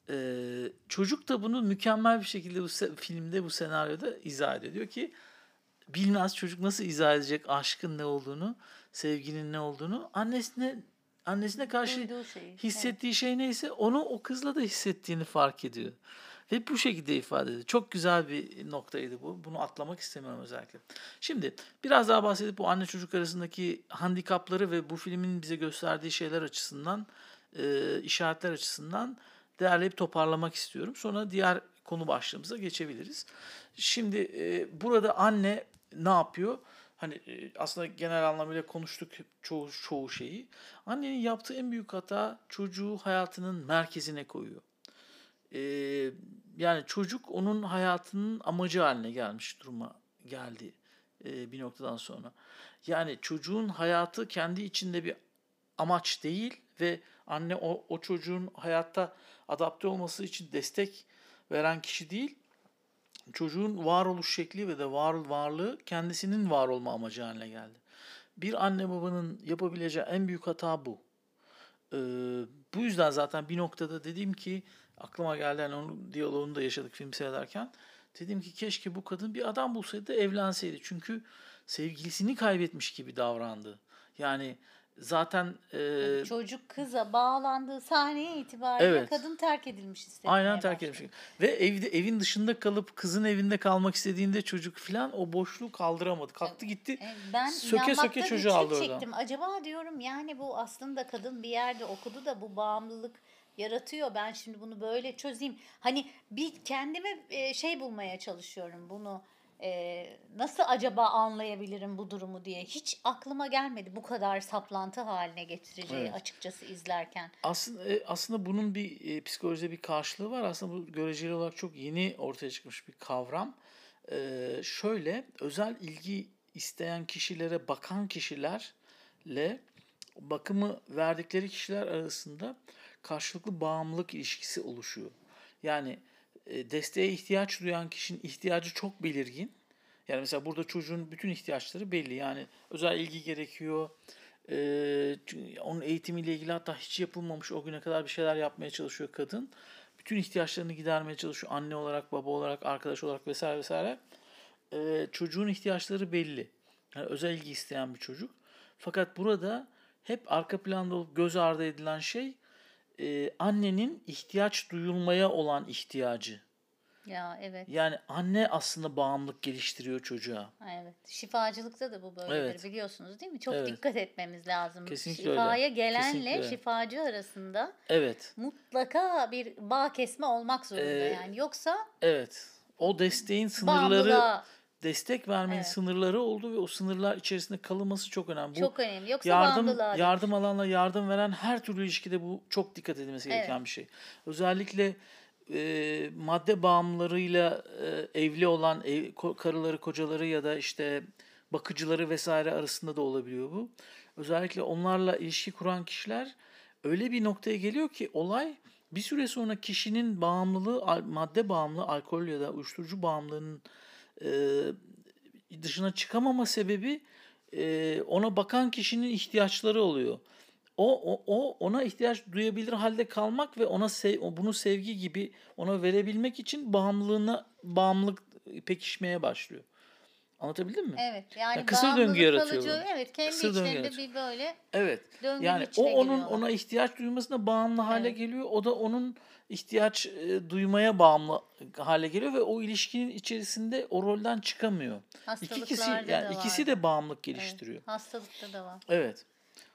Ee, çocuk da bunu mükemmel bir şekilde bu se- filmde bu senaryoda izah ediyor. Diyor ki bilmez çocuk nasıl izah edecek aşkın ne olduğunu, sevginin ne olduğunu. Annesine annesine karşı şeyi. hissettiği şey neyse onu o kızla da hissettiğini fark ediyor. Ve bu şekilde ifade ediyor. Çok güzel bir noktaydı bu. Bunu atlamak istemiyorum özellikle. Şimdi biraz daha bahsedip bu anne çocuk arasındaki handikapları ve bu filmin bize gösterdiği şeyler açısından, e, işaretler açısından değerleyip toparlamak istiyorum. Sonra diğer konu başlığımıza geçebiliriz. Şimdi e, burada anne ne yapıyor? Hani e, aslında genel anlamıyla konuştuk çoğu çoğu şeyi. Annenin yaptığı en büyük hata çocuğu hayatının merkezine koyuyor. E, yani çocuk onun hayatının amacı haline gelmiş duruma geldi e, bir noktadan sonra. Yani çocuğun hayatı kendi içinde bir amaç değil ve anne o, o çocuğun hayatta adapte olması için destek veren kişi değil. Çocuğun varoluş şekli ve de var varlığı kendisinin var olma amacı haline geldi. Bir anne babanın yapabileceği en büyük hata bu. Ee, bu yüzden zaten bir noktada dedim ki aklıma geldi yani onun diyaloğunu da yaşadık film seyrederken. Dedim ki keşke bu kadın bir adam bulsaydı da evlenseydi. Çünkü sevgilisini kaybetmiş gibi davrandı. Yani zaten e, Çocuk kıza bağlandığı sahneye itibariyle Evet. kadın terk edilmiş hissetmeye aynen terk başlıyor. etmiş. Ve evde evin dışında kalıp kızın evinde kalmak istediğinde çocuk filan o boşluğu kaldıramadı. Kalktı gitti. Ben Söke söke çocuğu aldı oradan. çektim. Acaba diyorum yani bu aslında kadın bir yerde okudu da bu bağımlılık yaratıyor. Ben şimdi bunu böyle çözeyim. Hani bir kendime e, şey bulmaya çalışıyorum bunu. e, nasıl acaba anlayabilirim bu durumu diye. Hiç aklıma gelmedi bu kadar saplantı haline getireceği Evet. açıkçası izlerken. Aslında e, aslında bunun bir e, psikolojide bir karşılığı var. Aslında bu göreceli olarak çok yeni ortaya çıkmış bir kavram. E, şöyle özel ilgi isteyen kişilere bakan kişilerle bakımı verdikleri kişiler arasında karşılıklı bağımlılık ilişkisi oluşuyor. Yani e, desteğe ihtiyaç duyan kişinin ihtiyacı çok belirgin. Yani mesela burada çocuğun bütün ihtiyaçları belli. Yani özel ilgi gerekiyor. Ee, onun eğitimiyle ilgili hatta hiç yapılmamış o güne kadar bir şeyler yapmaya çalışıyor kadın. Bütün ihtiyaçlarını gidermeye çalışıyor. Anne olarak, baba olarak, arkadaş olarak vesaire vesaire. Ee, çocuğun ihtiyaçları belli. Yani özel ilgi isteyen bir çocuk. Fakat burada hep arka planda olup göz ardı edilen şey e, annenin ihtiyaç duyulmaya olan ihtiyacı. Ya evet. Yani anne aslında bağımlılık geliştiriyor çocuğa. Evet. Şifacılıkta da bu böyledir Evet. biliyorsunuz değil mi? Çok Evet. dikkat etmemiz lazım. Kesinlikle öyle. Şifaya gelenle Kesinlikle öyle. şifacı arasında Evet, mutlaka bir bağ kesme olmak zorunda Ee, yani. Yoksa evet. O desteğin sınırları, bağımlılığa destek vermenin Evet. sınırları oldu ve o sınırlar içerisinde kalınması çok önemli. Bu çok önemli. Yoksa yardım yardım alanla yardım veren her türlü ilişkide bu çok dikkat edilmesi gereken Evet. bir şey. Özellikle e, madde bağımlılarıyla e, evli olan ev, karıları, kocaları ya da işte bakıcıları vesaire arasında da olabiliyor bu. Özellikle onlarla ilişki kuran kişiler öyle bir noktaya geliyor ki olay bir süre sonra kişinin bağımlılığı, madde bağımlılığı, alkol ya da uyuşturucu bağımlılığının dışına çıkamama sebebi ona bakan kişinin ihtiyaçları oluyor. O, o, o ona ihtiyaç duyabilir halde kalmak ve ona sev, bunu sevgi gibi ona verebilmek için bağımlılığına bağımlılık pekişmeye başlıyor. Anlatabildim mi? Evet yani Ya kısır döngü yaratıyor kalıcı, evet kendi Kısır içlerinde bir böyle Evet. Yani o onun giriyorlar. ona ihtiyaç duymasına bağımlı hale Evet. geliyor. O da onun ihtiyaç e, duymaya bağımlı hale geliyor ve o ilişkinin içerisinde o rolden çıkamıyor. İki kişi yani da ikisi de bağımlılık Evet, geliştiriyor. hastalıkta da var. Evet.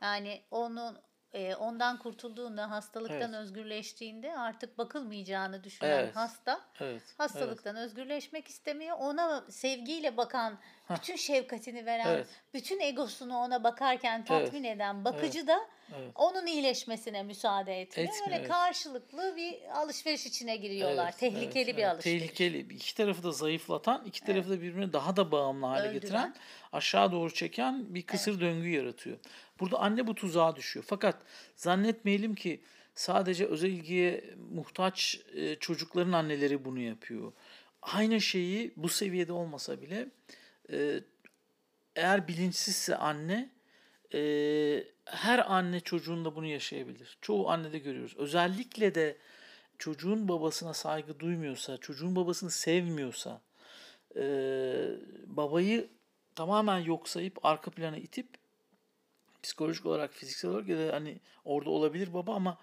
Yani onun e, ondan kurtulduğunda, hastalıktan Evet. özgürleştiğinde artık bakılmayacağını düşünen Evet. hasta Evet. hastalıktan özgürleşmek istemiyor. Ona sevgiyle bakan, bütün şefkatini veren, Evet. bütün egosunu ona bakarken tatmin eden bakıcı da Evet. onun iyileşmesine müsaade etmiyor. Etmiyor, Öyle evet. karşılıklı bir alışveriş içine giriyorlar. Evet, Tehlikeli evet, bir evet. alışveriş. Tehlikeli. İki tarafı da zayıflatan, iki tarafı da birbirine daha da bağımlı hale Öldüren. getiren, aşağı doğru çeken bir kısır döngü yaratıyor. Burada anne bu tuzağa düşüyor. Fakat zannetmeyelim ki sadece özel ilgiye muhtaç e, çocukların anneleri bunu yapıyor. Aynı şeyi bu seviyede olmasa bile e, eğer bilinçsizse anne e, her anne çocuğunda bunu yaşayabilir. Çoğu annede görüyoruz. Özellikle de çocuğun babasına saygı duymuyorsa, çocuğun babasını sevmiyorsa, e, babayı tamamen yok sayıp arka plana itip psikolojik olarak, fiziksel olarak ya da hani orada olabilir baba ama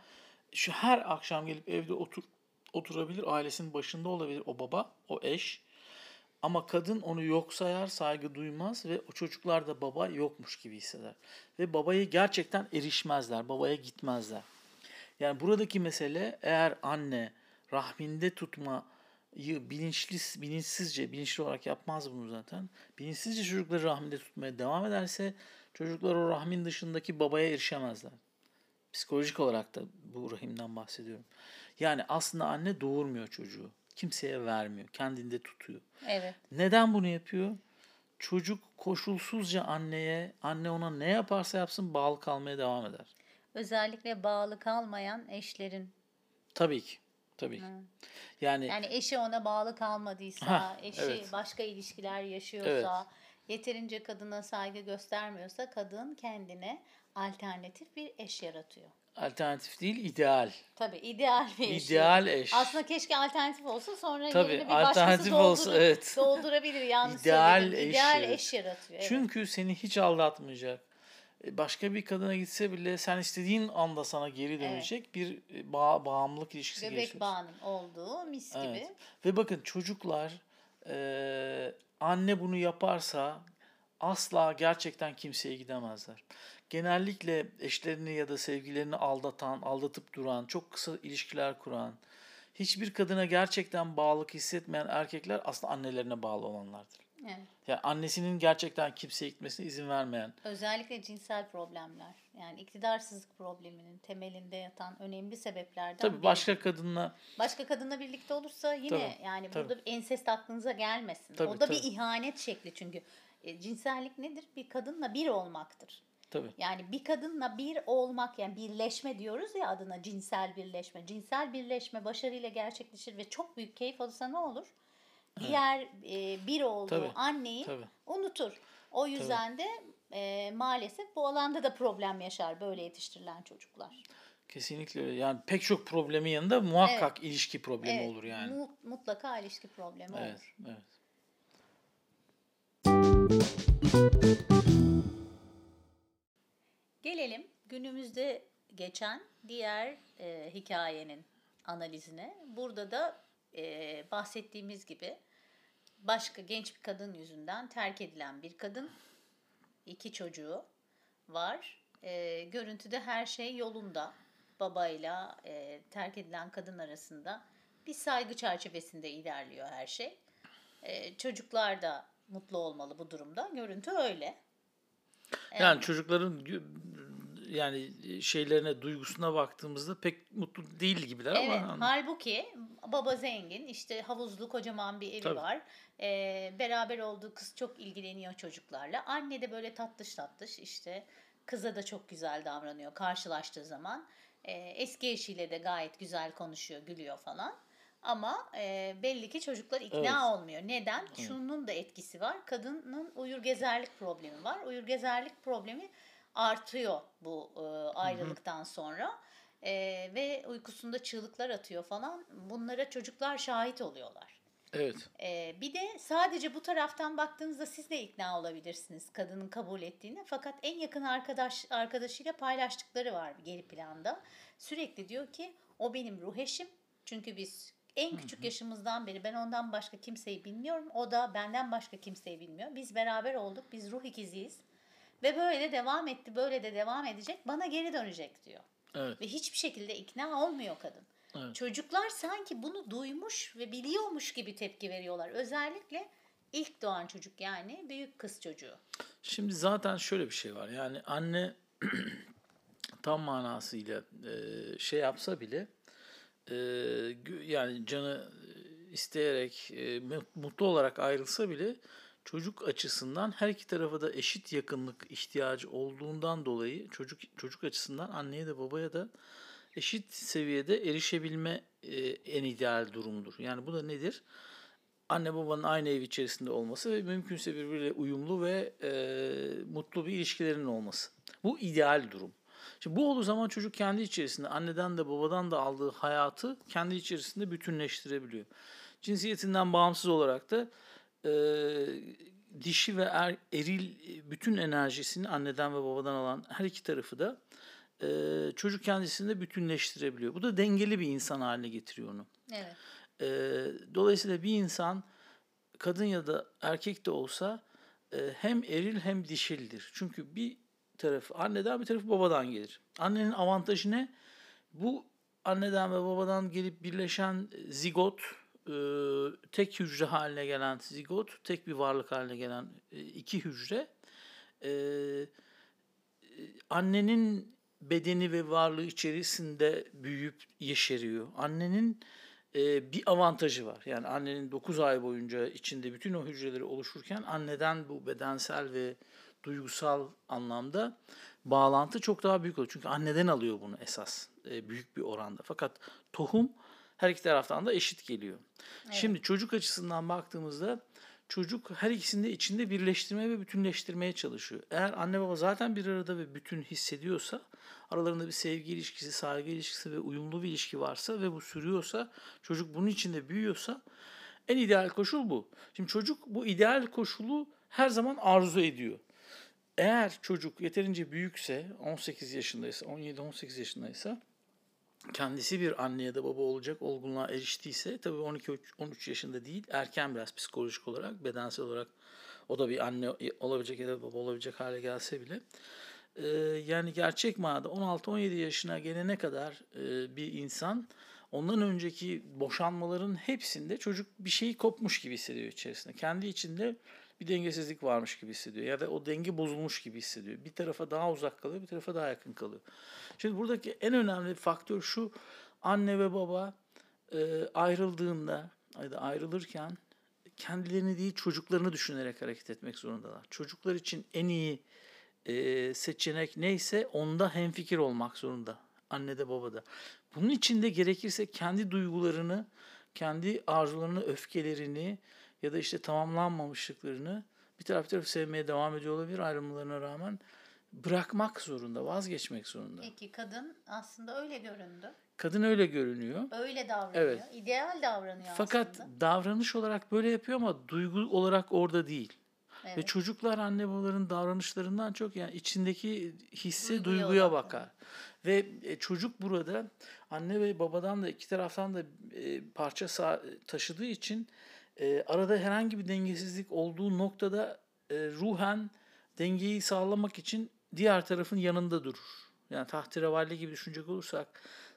şu her akşam gelip evde otur oturabilir, ailesinin başında olabilir o baba, o eş. Ama kadın onu yok sayar, saygı duymaz ve o çocuklar da baba yokmuş gibi hisseder. Ve babaya gerçekten erişmezler, babaya gitmezler. Yani buradaki mesele eğer anne rahminde tutmayı bilinçli, bilinçsizce, bilinçli olarak yapmaz bunu zaten. Bilinçsizce çocukları rahminde tutmaya devam ederse çocuklar o rahmin dışındaki babaya erişemezler. Psikolojik olarak da bu rahimden bahsediyorum. Yani aslında anne doğurmuyor çocuğu. Kimseye vermiyor. Kendinde tutuyor. Evet. Neden bunu yapıyor? Çocuk koşulsuzca anneye, anne ona ne yaparsa yapsın bağlı kalmaya devam eder. Özellikle bağlı kalmayan eşlerin. Tabii ki. Tabii ki. Yani, Yani eşi ona bağlı kalmadıysa, Hah, eşi evet. başka ilişkiler yaşıyorsa, yeterince kadına saygı göstermiyorsa kadın kendine alternatif bir eş yaratıyor. Alternatif değil, ideal. Tabii ideal bir eş. İdeal eş. Aslında keşke alternatif olsa sonra Tabii, yerine bir başkası alternatif doldur- olsa, evet. doldurabilir. Yanlış İdeal söyledim. eş İdeal eş yaratıyor. evet. Çünkü seni hiç aldatmayacak. E, Başka bir kadına gitse bile sen istediğin anda sana geri dönecek bir e, bağ, bağımlılık ilişkisi Bebek gelişiyor. bağının olduğu mis gibi. Evet. Ve bakın çocuklar e, anne bunu yaparsa asla gerçekten kimseye gidemezler. Genellikle eşlerini ya da sevgilerini aldatan, aldatıp duran, çok kısa ilişkiler kuran, hiçbir kadına gerçekten bağlılık hissetmeyen erkekler aslında annelerine bağlı olanlardır. Evet. Yani annesinin gerçekten kimseye gitmesine izin vermeyen. Özellikle cinsel problemler. Yani iktidarsızlık probleminin temelinde yatan önemli sebeplerden Tabii biri. başka kadınla Başka kadınla birlikte olursa yine Tabii, yani tabii. burada ensest aklınıza gelmesin. Tabii, o da tabii. bir ihanet şekli çünkü. E, cinsellik nedir? Bir kadınla bir olmaktır. Tabii Yani bir kadınla bir olmak yani birleşme diyoruz ya adına cinsel birleşme. Cinsel birleşme başarıyla gerçekleşir ve çok büyük keyif alırsa ne olur? Diğer e, bir olduğu Tabii, anneyi tabii. unutur. O yüzden de e, maalesef bu alanda da problem yaşar böyle yetiştirilen çocuklar. kesinlikle öyle. Yani pek çok problemin yanında muhakkak ilişki problemi Evet, olur yani. mu- mutlaka ilişki problemi Evet, olur. evet. Gelelim günümüzde geçen diğer e, hikayenin analizine. Burada da e, bahsettiğimiz gibi başka genç bir kadın yüzünden terk edilen bir kadın, iki çocuğu var. E, görüntüde her şey yolunda. Babayla e, terk edilen kadın arasında bir saygı çerçevesinde ilerliyor her şey. E, çocuklar da mutlu olmalı bu durumda. Görüntü öyle. Yani çocukların gü- yani şeylerine, duygusuna baktığımızda pek mutlu değil gibiler Evet, ama hani halbuki baba zengin, işte havuzlu kocaman bir evi Tabii. var. Ee, beraber olduğu kız çok ilgileniyor çocuklarla. Anne de böyle tatlış tatlış işte kıza da çok güzel davranıyor karşılaştığı zaman. Ee, eski eşiyle de gayet güzel konuşuyor, gülüyor falan. Ama e, belli ki çocuklar ikna Evet. olmuyor. Neden? Şunun da etkisi var. Kadının uyur gezerlik problemi var. Uyur gezerlik problemi artıyor bu e, ayrılıktan sonra. E, ve uykusunda çığlıklar atıyor falan. Bunlara çocuklar şahit oluyorlar. evet. E, bir de sadece bu taraftan baktığınızda siz de ikna olabilirsiniz kadının kabul ettiğine. Fakat en yakın arkadaş arkadaşıyla paylaştıkları var geri planda. Sürekli diyor ki o benim ruh eşim. Çünkü biz en küçük yaşımızdan beri ben ondan başka kimseyi bilmiyorum. O da benden başka kimseyi bilmiyor. Biz beraber olduk. Biz ruh ikiziyiz. Ve böyle de devam etti, böyle de devam edecek. Bana geri dönecek diyor. Evet. Ve hiçbir şekilde ikna olmuyor kadın. Evet. Çocuklar sanki bunu duymuş ve biliyormuş gibi tepki veriyorlar. Özellikle ilk doğan çocuk yani büyük kız çocuğu. Şimdi zaten şöyle bir şey var. Yani anne tam manasıyla e, şey yapsa bile e, yani canı isteyerek e, mu- mutlu olarak ayrılsa bile çocuk açısından her iki tarafa da eşit yakınlık ihtiyacı olduğundan dolayı çocuk çocuk açısından anneye de babaya da eşit seviyede erişebilme e, en ideal durumdur. Yani bu da nedir? Anne babanın aynı ev içerisinde olması ve mümkünse birbiriyle uyumlu ve e, mutlu bir ilişkilerinin olması. Bu ideal durum. Şimdi bu olduğu zaman çocuk kendi içerisinde anneden de babadan da aldığı hayatı kendi içerisinde bütünleştirebiliyor. Cinsiyetinden bağımsız olarak da e, dişi ve er, eril e, bütün enerjisini anneden ve babadan alan her iki tarafı da e, çocuk kendisinde bütünleştirebiliyor. Bu da dengeli bir insan haline getiriyor onu. Evet. E, dolayısıyla bir insan kadın ya da erkek de olsa e, hem eril hem dişildir. Çünkü bir tarafı anneden bir tarafı babadan gelir. Annenin avantajı ne? Bu anneden ve babadan gelip birleşen zigot, e, tek hücre haline gelen zigot, tek bir varlık haline gelen e, iki hücre, e, annenin bedeni ve varlığı içerisinde büyüyüp yeşeriyor. Annenin bir avantajı var. Yani annenin 9 ay boyunca içinde bütün o hücreleri oluşurken anneden bu bedensel ve duygusal anlamda bağlantı çok daha büyük oluyor. Çünkü anneden alıyor bunu esas büyük bir oranda. Fakat tohum her iki taraftan da eşit geliyor. Evet. Şimdi çocuk açısından baktığımızda çocuk her ikisini de içinde birleştirmeye ve bütünleştirmeye çalışıyor. Eğer anne baba zaten bir arada ve bütün hissediyorsa, aralarında bir sevgi ilişkisi, saygı ilişkisi ve uyumlu bir ilişki varsa ve bu sürüyorsa, çocuk bunun içinde büyüyorsa en ideal koşul bu. Şimdi çocuk bu ideal koşulu her zaman arzu ediyor. Eğer çocuk yeterince büyükse, 18 yaşındaysa, 17-18 yaşındaysa kendisi bir anne ya da baba olacak olgunluğa eriştiyse tabii 12-13 yaşında değil erken biraz psikolojik olarak bedensel olarak o da bir anne olabilecek ya da baba olabilecek hale gelse bile yani gerçek manada 16-17 yaşına gelene kadar bir insan ondan önceki boşanmaların hepsinde çocuk bir şeyi kopmuş gibi hissediyor içerisinde. Kendi içinde bir dengesizlik varmış gibi hissediyor ya da o denge bozulmuş gibi hissediyor. Bir tarafa daha uzak kalıyor, bir tarafa daha yakın kalıyor. Şimdi buradaki en önemli faktör şu anne ve baba e, ayrıldığında ya da ayrılırken kendilerini değil çocuklarını düşünerek hareket etmek zorundalar. Çocuklar için en iyi e, seçenek neyse onda hemfikir olmak zorunda. Anne de baba da. Bunun için de gerekirse kendi duygularını, kendi arzularını, öfkelerini, ya da işte tamamlanmamışlıklarını bir taraf bir taraf sevmeye devam ediyor olabilir ayrılmalarına rağmen bırakmak zorunda, vazgeçmek zorunda. Peki kadın aslında öyle göründü. Kadın öyle görünüyor. Öyle davranıyor. Evet. İdeal davranıyor Fakat aslında. davranış olarak böyle yapıyor ama duygu olarak orada değil. Evet. Ve çocuklar anne babaların davranışlarından çok yani içindeki hisse duyguya, duyguya bakar. Ve e, çocuk burada anne ve babadan da iki taraftan da e, parça taşıdığı için e, arada herhangi bir dengesizlik olduğu noktada e, ruhen dengeyi sağlamak için diğer tarafın yanında durur. Yani tahterevalli gibi düşünecek olursak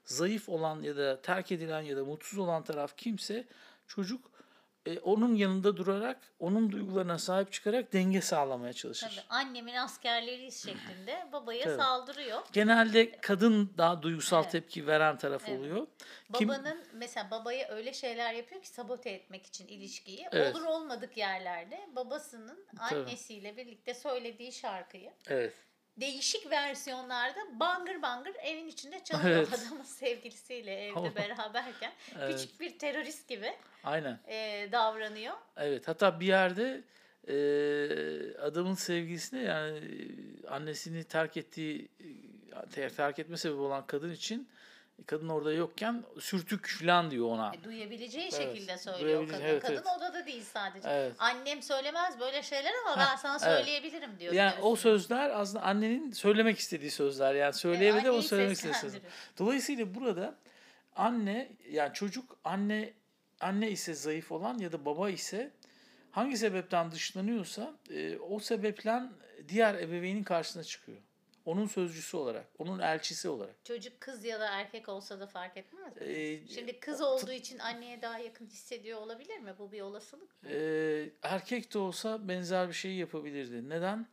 zayıf olan ya da terk edilen ya da mutsuz olan taraf kimse çocuk e, onun yanında durarak, onun duygularına sahip çıkarak denge sağlamaya çalışır. Tabii annemin askerleri şeklinde babaya Tabii. saldırıyor. Genelde kadın daha duygusal evet. tepki veren taraf evet. oluyor. Babanın Kim... mesela babaya öyle şeyler yapıyor ki sabote etmek için ilişkiyi. Evet. Olur olmadık yerlerde babasının Tabii. annesiyle birlikte söylediği şarkıyı evet değişik versiyonlarda bangır bangır evin içinde çalıyor evet. adamın sevgilisiyle evde beraberken. Evet. Küçük bir terörist gibi Aynen. E, davranıyor. Evet hatta bir yerde e, adamın sevgilisine yani annesini terk ettiği terk etme sebebi olan kadın için Kadın orada yokken sürtük falan diyor ona. E, duyabileceği evet. şekilde söylüyor kadın. Evet, kadın evet. odada değil sadece. Evet. Annem söylemez böyle şeyler ama ha, ben sana söyleyebilirim diyor. Yani o sözler aslında annenin söylemek istediği sözler. Yani söyleyemedi e, o söylemek istediği sözler. Dolayısıyla burada anne yani çocuk anne anne ise zayıf olan ya da baba ise hangi sebepten dışlanıyorsa e, o sebepten diğer ebeveynin karşısına çıkıyor. Onun sözcüsü olarak, onun elçisi olarak. Çocuk kız ya da erkek olsa da fark etmez mi? Ee, Şimdi kız olduğu için anneye daha yakın hissediyor olabilir mi? Bu bir olasılık mı? E, erkek de olsa benzer bir şey yapabilirdi. Neden?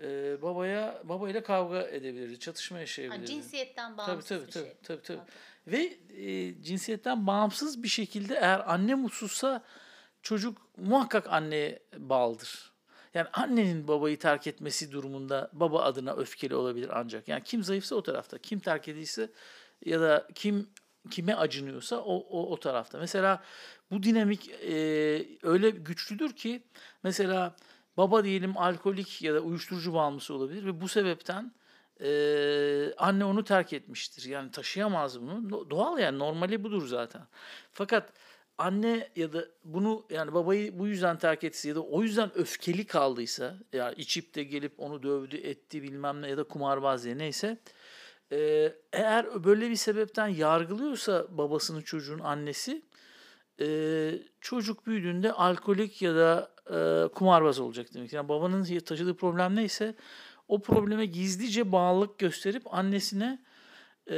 Ee, babaya babayla kavga edebilirdi, çatışma yaşayabilirdi. Ha, cinsiyetten bağımsız tabii, tabii, bir tabii, şey. Tabii tabii. Ve e, cinsiyetten bağımsız bir şekilde eğer anne mutsuzsa çocuk muhakkak anneye bağlıdır. Yani annenin babayı terk etmesi durumunda baba adına öfkeli olabilir ancak. Yani kim zayıfsa o tarafta, kim terk edilse ya da kim kime acınıyorsa o, o, o tarafta. Mesela bu dinamik e, öyle güçlüdür ki mesela baba diyelim alkolik ya da uyuşturucu bağımlısı olabilir ve bu sebepten e, anne onu terk etmiştir. Yani taşıyamaz bunu. Doğal yani normali budur zaten. Fakat anne ya da bunu yani babayı bu yüzden terk etse ya da o yüzden öfkeli kaldıysa yani içip de gelip onu dövdü etti bilmem ne ya da kumarbaz diye neyse e, eğer böyle bir sebepten yargılıyorsa babasını çocuğun annesi e, çocuk büyüdüğünde alkolik ya da e, kumarbaz olacak demek. Yani babanın taşıdığı problem neyse o probleme gizlice bağlılık gösterip annesine e,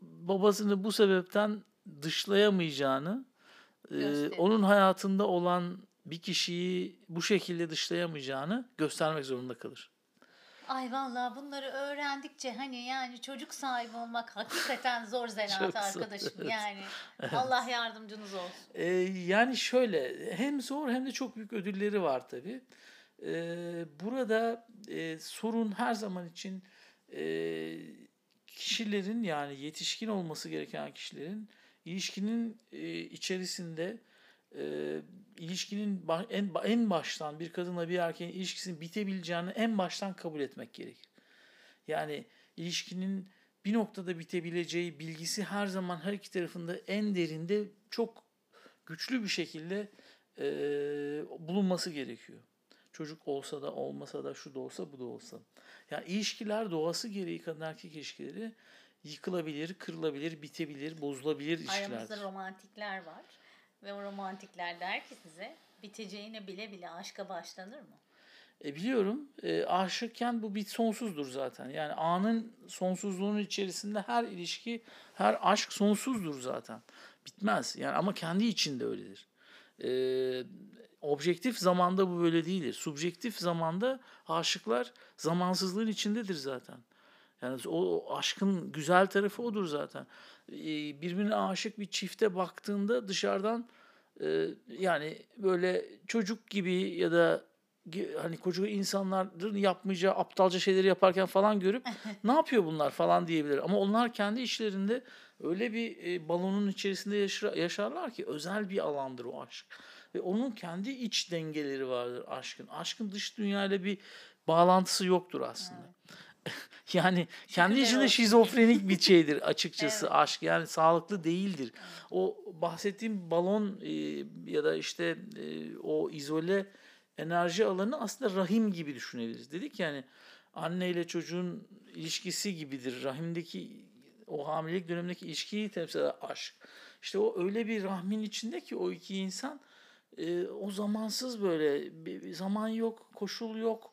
babasını bu sebepten dışlayamayacağını, e, Gösterir. onun hayatında olan bir kişiyi bu şekilde dışlayamayacağını göstermek zorunda kalır. Ay vallahi bunları öğrendikçe hani yani çocuk sahibi olmak hakikaten zor zanaat arkadaşım. evet. Yani Allah yardımcınız olsun. E, yani şöyle hem zor hem de çok büyük ödülleri var tabii. E, burada e, sorun her zaman için e, kişilerin yani yetişkin olması gereken kişilerin ilişkinin e, içerisinde e, ilişkinin en en baştan bir kadınla bir erkeğin ilişkisinin bitebileceğini en baştan kabul etmek gerekir. Yani ilişkinin bir noktada bitebileceği bilgisi her zaman her iki tarafında en derinde çok güçlü bir şekilde e, bulunması gerekiyor. Çocuk olsa da olmasa da şu da olsa bu da olsa. Yani ilişkiler doğası gereği kadın erkek ilişkileri yıkılabilir, kırılabilir, bitebilir, bozulabilir ilişkilerdir. Aramızda romantikler var. Ve o romantikler der ki size biteceğine bile bile aşka başlanır mı? E biliyorum e, aşıkken bu bir sonsuzdur zaten. Yani anın sonsuzluğunun içerisinde her ilişki, her aşk sonsuzdur zaten. Bitmez. Yani ama kendi içinde öyledir. E, objektif zamanda bu böyle değildir. Subjektif zamanda aşıklar zamansızlığın içindedir zaten. Yani o, o aşkın güzel tarafı odur zaten. E, birbirine aşık bir çifte baktığında dışarıdan e, yani böyle çocuk gibi ya da hani koca insanların yapmayacağı aptalca şeyleri yaparken falan görüp ne yapıyor bunlar falan diyebilir. Ama onlar kendi işlerinde öyle bir e, balonun içerisinde yaşar, yaşarlar ki özel bir alandır o aşk. Ve onun kendi iç dengeleri vardır aşkın. Aşkın dış dünyayla bir bağlantısı yoktur aslında. Yani kendi içinde şizofrenik bir şeydir açıkçası Evet. aşk. Yani sağlıklı değildir. O bahsettiğim balon e, ya da işte e, o izole enerji alanı aslında rahim gibi düşünebiliriz. Dedik yani anne ile çocuğun ilişkisi gibidir. Rahimdeki o hamilelik dönemindeki ilişkiyi temsil eder aşk. İşte o öyle bir rahmin içinde ki o iki insan e, o zamansız böyle bir zaman yok, koşul yok,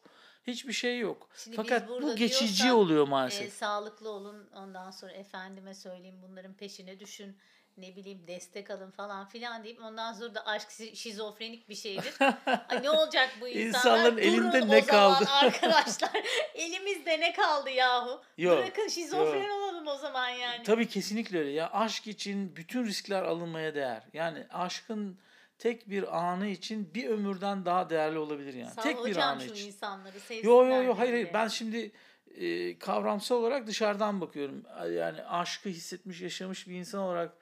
hiçbir şey yok. Şimdi Fakat bu geçici diyorsak, oluyor E, maalesef. sağlıklı olun ondan sonra efendime söyleyeyim bunların peşine düşün ne bileyim destek alın falan filan deyip ondan sonra da aşk şi- şizofrenik bir şeydir. Ay ne olacak bu insanlar? İnsanların Durun elinde ne kaldı? arkadaşlar. Elimizde ne kaldı yahu? Yok, Bırakın şizofren yok. olalım o zaman yani. Tabii kesinlikle öyle. Ya aşk için bütün riskler alınmaya değer. Yani aşkın tek bir anı için bir ömürden daha değerli olabilir yani. Sağ tek bir anı şu için. insanları sevsinler. Yo yo yo hayır hayır ben şimdi e, kavramsal olarak dışarıdan bakıyorum. Yani aşkı hissetmiş, yaşamış bir insan olarak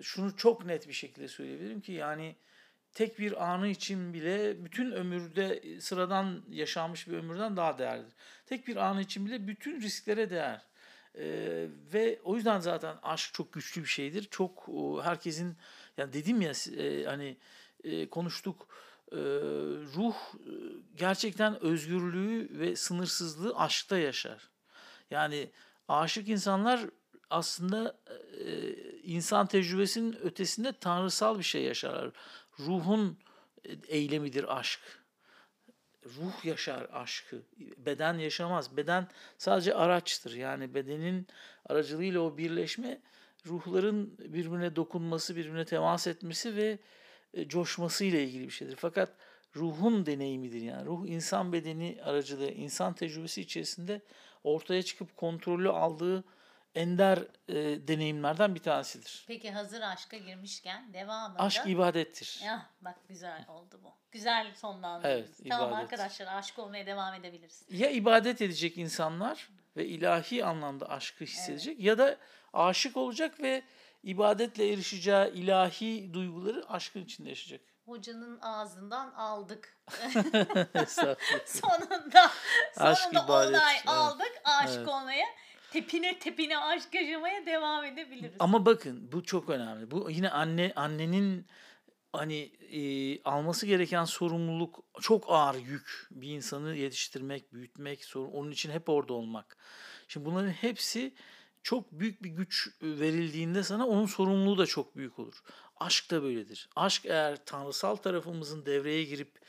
şunu çok net bir şekilde söyleyebilirim ki yani tek bir anı için bile bütün ömürde e, sıradan yaşanmış bir ömürden daha değerlidir. Tek bir anı için bile bütün risklere değer. Ee, ve o yüzden zaten aşk çok güçlü bir şeydir. Çok herkesin yani dedim ya e, hani e, konuştuk e, ruh e, gerçekten özgürlüğü ve sınırsızlığı aşkta yaşar. Yani aşık insanlar aslında e, insan tecrübesinin ötesinde tanrısal bir şey yaşarlar. Ruhun e, eylemidir aşk. Ruh yaşar aşkı. Beden yaşamaz. Beden sadece araçtır. Yani bedenin aracılığıyla o birleşme ruhların birbirine dokunması, birbirine temas etmesi ve e, coşması ile ilgili bir şeydir. Fakat ruhun deneyimidir yani. Ruh insan bedeni aracılığı, insan tecrübesi içerisinde ortaya çıkıp kontrolü aldığı ender e, deneyimlerden bir tanesidir. Peki hazır aşka girmişken devamında. Aşk ibadettir. Ya bak güzel oldu bu. Güzel sonlandırdınız. Evet, tamam ibadet. arkadaşlar aşık olmaya devam edebiliriz. Ya ibadet edecek insanlar ve ilahi anlamda aşkı hissedecek ya da aşık olacak ve ibadetle erişeceği ilahi duyguları aşkın içinde yaşayacak. Hocanın ağzından aldık. Sonunda Aşk sonunda ibadet, onay evet. aldık aşık Evet. olmaya. tepine tepine aşk yaşamaya devam edebiliriz. Ama bakın bu çok önemli. Bu yine anne annenin hani e, alması gereken sorumluluk çok ağır yük. Bir insanı yetiştirmek, büyütmek, sorun, onun için hep orada olmak. Şimdi bunların hepsi çok büyük bir güç verildiğinde sana onun sorumluluğu da çok büyük olur. Aşk da böyledir. Aşk eğer tanrısal tarafımızın devreye girip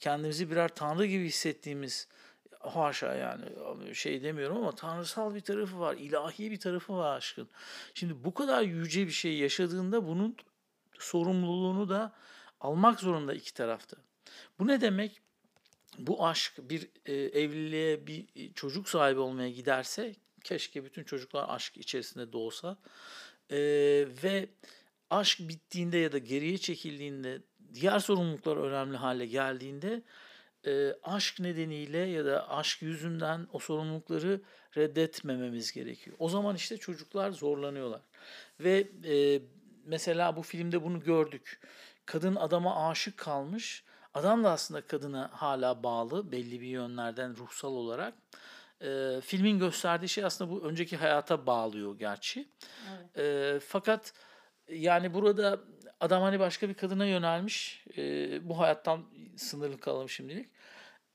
kendimizi birer tanrı gibi hissettiğimiz haşa yani şey demiyorum ama tanrısal bir tarafı var, ilahi bir tarafı var aşkın. Şimdi bu kadar yüce bir şey yaşadığında bunun sorumluluğunu da almak zorunda iki tarafta. Bu ne demek? Bu aşk bir e, evliliğe bir çocuk sahibi olmaya giderse keşke bütün çocuklar aşk içerisinde doğsa e, ve aşk bittiğinde ya da geriye çekildiğinde diğer sorumluluklar önemli hale geldiğinde e, aşk nedeniyle ya da aşk yüzünden o sorumlulukları reddetmememiz gerekiyor. O zaman işte çocuklar zorlanıyorlar. Ve e, mesela bu filmde bunu gördük. Kadın adama aşık kalmış. Adam da aslında kadına hala bağlı belli bir yönlerden ruhsal olarak. E, filmin gösterdiği şey aslında bu önceki hayata bağlıyor gerçi. Evet. E, fakat yani burada adam hani başka bir kadına yönelmiş. E, bu hayattan sınırlı kalalım şimdilik.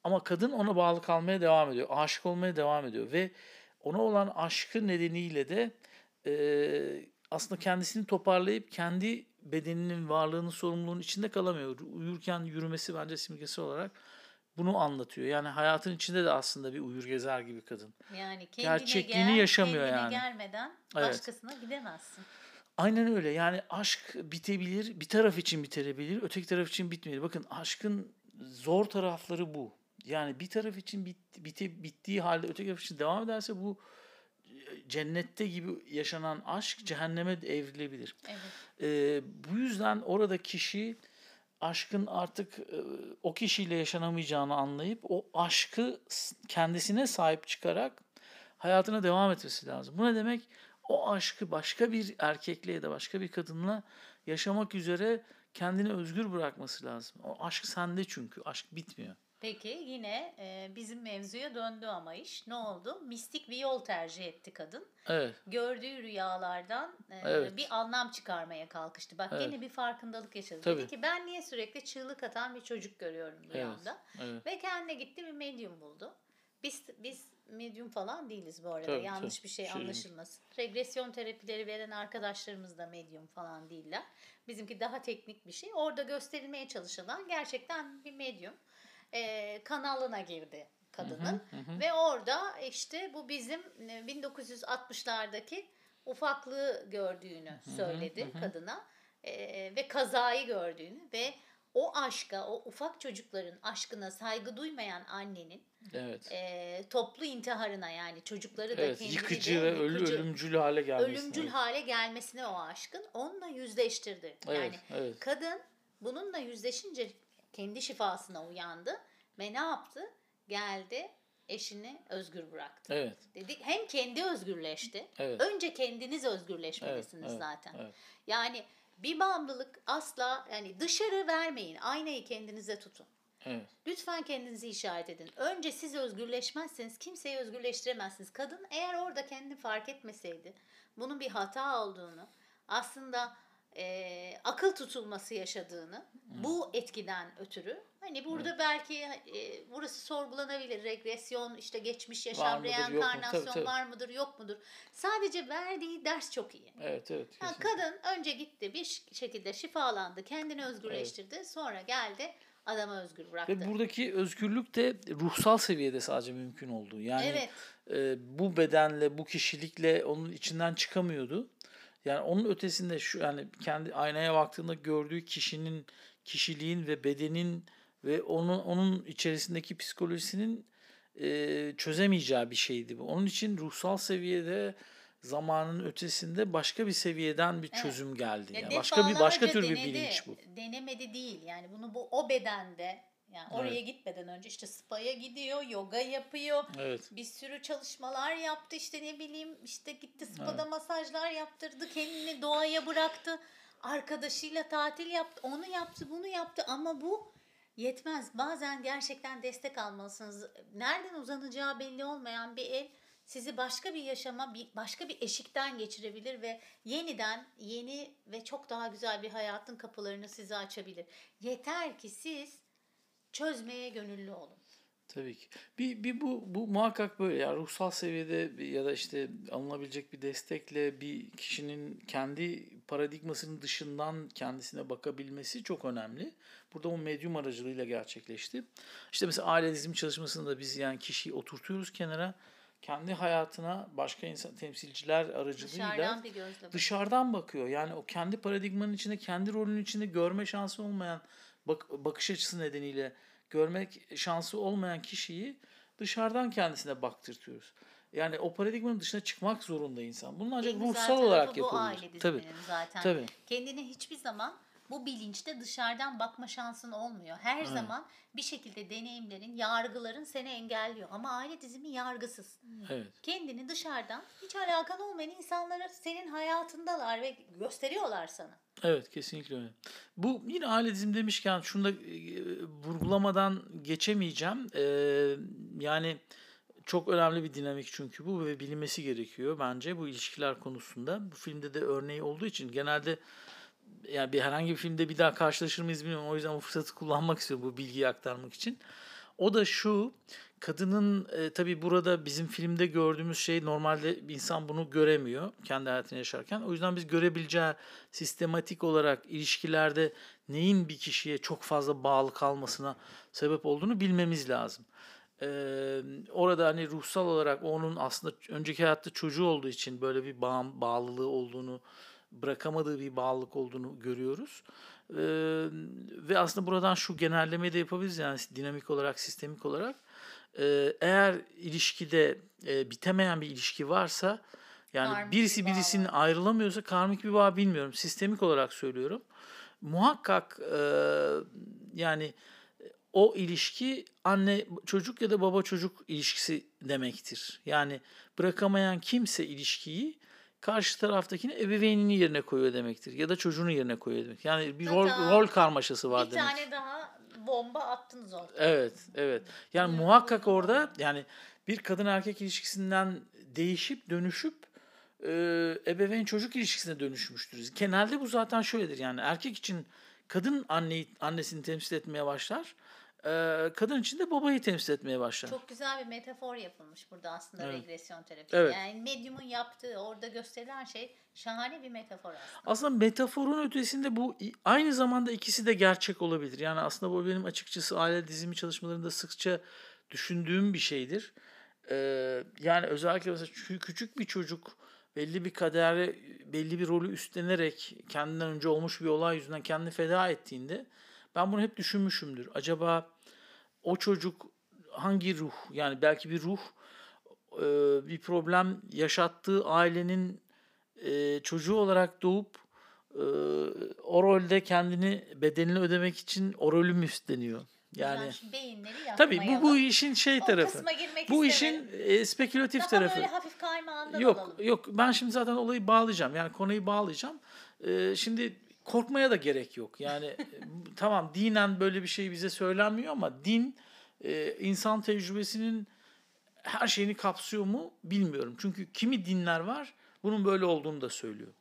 Ama kadın ona bağlı kalmaya devam ediyor. Aşık olmaya devam ediyor. Ve ona olan aşkı nedeniyle de e, aslında kendisini toparlayıp kendi bedeninin varlığının sorumluluğunun içinde kalamıyor. Uyurken yürümesi bence simgesi olarak bunu anlatıyor. Yani hayatın içinde de aslında bir uyur gezer gibi kadın. Yani kendine Gerçekliğini gel, yaşamıyor kendine yani. gelmeden Evet. başkasına gidemezsin. Aynen öyle. Yani aşk bitebilir, bir taraf için bitebilir, öteki taraf için bitmeyebilir. Bakın aşkın zor tarafları bu. Yani bir taraf için bit, bite, bittiği halde öteki taraf için devam ederse bu e, cennette gibi yaşanan aşk cehenneme evrilebilir. Evet. Ee, bu yüzden orada kişi aşkın artık e, o kişiyle yaşanamayacağını anlayıp o aşkı kendisine sahip çıkarak hayatına devam etmesi lazım. Bu ne demek? O aşkı başka bir erkekle ya da başka bir kadınla yaşamak üzere kendini özgür bırakması lazım. O aşk sende çünkü. Aşk bitmiyor. Peki yine e, bizim mevzuya döndü ama iş. Ne oldu? Mistik bir yol tercih etti kadın. Evet. Gördüğü rüyalardan e, Evet. bir anlam çıkarmaya kalkıştı. Bak Evet. gene bir farkındalık yaşadı. Tabii. Dedi ki ben niye sürekli çığlık atan bir çocuk görüyorum Evet. rüyamda? Evet. Ve kendine gitti bir medyum buldu. Biz biz medyum falan değiliz bu arada. Tabii, Yanlış tabii. bir şey Şey- anlaşılmasın. Regresyon terapileri veren arkadaşlarımız da medyum falan değiller. Bizimki daha teknik bir şey. Orada gösterilmeye çalışılan gerçekten bir medyum. Ee, kanalına girdi kadının. Ve orada işte bu bizim e, 1960'lardaki ufaklığı gördüğünü söyledi kadına. Ee, ve kazayı gördüğünü ve o aşka, o ufak çocukların aşkına saygı duymayan annenin Evet. e, toplu intiharına yani çocukları da Evet, yıkıcı de ve ölü, ölümcül hale gelmesi. ölümcül evet. hale gelmesine o aşkın onunla yüzleştirdi. Evet, yani evet. kadın bununla yüzleşince kendi şifasına uyandı ve ne yaptı? Geldi eşini özgür bıraktı. Evet. Dedi hem kendi özgürleşti. Evet. Önce kendiniz özgürleşmelisiniz Evet, evet, zaten. evet. Yani bir bağımlılık asla yani dışarı vermeyin. Aynayı kendinize tutun. Evet. Lütfen kendinizi işaret edin. Önce siz özgürleşmezseniz kimseyi özgürleştiremezsiniz. Kadın eğer orada kendini fark etmeseydi bunun bir hata olduğunu aslında e, akıl tutulması yaşadığını bu etkiden ötürü hani burada belki e, burası sorgulanabilir. Regresyon işte geçmiş Var yaşam mıdır, yok mu? Tabii, reenkarnasyon tabii. var mıdır yok mudur? Sadece verdiği ders çok iyi. Evet, evet. Ha, kesinlikle. kadın önce gitti bir şekilde şifalandı, kendini özgürleştirdi. Sonra geldi adama özgür bıraktı. Ve buradaki özgürlük de ruhsal seviyede sadece mümkün oldu. Yani Evet. e, bu bedenle, bu kişilikle onun içinden çıkamıyordu. Yani onun ötesinde şu yani kendi aynaya baktığında gördüğü kişinin kişiliğin ve bedenin ve onun onun içerisindeki psikolojisinin e, çözemeyeceği bir şeydi bu. Onun için ruhsal seviyede zamanın ötesinde başka bir seviyeden bir Evet. çözüm geldi. Ya Yani başka bir başka tür bir denedi, bilinç bu. Denemedi değil. Yani bunu bu o bedende yani oraya Evet. gitmeden önce işte spa'ya gidiyor, yoga yapıyor. Evet. Bir sürü çalışmalar yaptı işte ne bileyim işte gitti spa'da masajlar yaptırdı, kendini doğaya bıraktı. Arkadaşıyla tatil yaptı, onu yaptı, bunu yaptı ama bu yetmez. Bazen gerçekten destek almalısınız. Nereden uzanacağı belli olmayan bir el sizi başka bir yaşama, bir başka bir eşikten geçirebilir ve yeniden yeni ve çok daha güzel bir hayatın kapılarını size açabilir. Yeter ki siz çözmeye gönüllü olun. Tabii ki. Bir, bir bu, bu muhakkak böyle yani ruhsal seviyede ya da işte alınabilecek bir destekle bir kişinin kendi paradigmasının dışından kendisine bakabilmesi çok önemli. Burada o medyum aracılığıyla gerçekleşti. İşte mesela aile dizimi çalışmasında biz yani kişiyi oturtuyoruz kenara kendi hayatına başka insan temsilciler aracılığıyla Dışarıdan bir gözle dışarıdan bakıyor. Yani o kendi paradigmanın içinde, kendi rolünün içinde görme şansı olmayan bak, bakış açısı nedeniyle görmek şansı olmayan kişiyi dışarıdan kendisine baktırtıyoruz. Yani o paradigmanın dışına çıkmak zorunda insan. Bunun ancak En ruhsal olarak bu yapılabilir. Tabii. zaten. Tabii. Kendine hiçbir zaman bu bilinçte dışarıdan bakma şansın olmuyor. Her zaman bir şekilde deneyimlerin, yargıların seni engelliyor. Ama aile dizimi yargısız. Evet. Kendini dışarıdan hiç alakan olmayan insanları senin hayatındalar ve gösteriyorlar sana. Evet kesinlikle öyle. Bu yine aile dizim demişken şunu da e, vurgulamadan geçemeyeceğim. E, yani çok önemli bir dinamik çünkü bu ve bilinmesi gerekiyor bence bu ilişkiler konusunda. Bu filmde de örneği olduğu için genelde yani bir herhangi bir filmde bir daha karşılaşır mıyız bilmiyorum. O yüzden bu fırsatı kullanmak istiyorum bu bilgiyi aktarmak için. O da şu kadının e, tabii burada bizim filmde gördüğümüz şey normalde insan bunu göremiyor kendi hayatını yaşarken. O yüzden biz görebileceği sistematik olarak ilişkilerde neyin bir kişiye çok fazla bağlı kalmasına sebep olduğunu bilmemiz lazım. Ee, orada hani ruhsal olarak onun aslında önceki hayatta çocuğu olduğu için böyle bir bağ, bağlılığı olduğunu bırakamadığı bir bağlılık olduğunu görüyoruz. Ee, ve aslında buradan şu genellemeyi de yapabiliriz yani dinamik olarak, sistemik olarak. Ee, eğer ilişkide e, bitemeyen bir ilişki varsa yani Karmik birisi bir birisinin ayrılamıyorsa karmik bir bağ bilmiyorum. Sistemik olarak söylüyorum. Muhakkak e, yani o ilişki anne çocuk ya da baba çocuk ilişkisi demektir. Yani bırakamayan kimse ilişkiyi karşı taraftakini ebeveynini yerine koyuyor demektir. Ya da çocuğunu yerine koyuyor demek. Yani bir rol, Hatta rol karmaşası var bir demek. tane daha bomba attınız ortaya. Evet, evet. Yani muhakkak orada yani bir kadın erkek ilişkisinden değişip dönüşüp e, ebeveyn çocuk ilişkisine dönüşmüştür. Genelde bu zaten şöyledir yani erkek için kadın anneyi annesini temsil etmeye başlar. E, kadın için de babayı temsil etmeye başlar. Çok güzel bir metafor yapılmış burada aslında Evet. regresyon terapisi. Evet. Yani medyumun yaptığı, orada gösterilen şey şahane bir metafor aslında. Aslında metaforun ötesinde bu aynı zamanda ikisi de gerçek olabilir. Yani aslında bu benim açıkçası aile dizimi çalışmalarında sıkça düşündüğüm bir şeydir. Ee, yani özellikle mesela çü- küçük bir çocuk belli bir kadere, belli bir rolü üstlenerek kendinden önce olmuş bir olay yüzünden kendini feda ettiğinde ben bunu hep düşünmüşümdür. Acaba o çocuk hangi ruh yani belki bir ruh e, bir problem yaşattığı ailenin e, çocuğu olarak doğup e, o rolde kendini bedelini ödemek için o rolü mü üstleniyor? Yani tabii bu bu işin şey O tarafı. Bu işin e, spekülatif Daha tarafı. böyle hafif kaymağından Yok alalım. yok ben şimdi zaten olayı bağlayacağım. Yani konuyu bağlayacağım. Ee, şimdi korkmaya da gerek yok. Yani e, tamam dinen böyle bir şey bize söylenmiyor ama din e, insan tecrübesinin her şeyini kapsıyor mu bilmiyorum. Çünkü kimi dinler var bunun böyle olduğunu da söylüyor.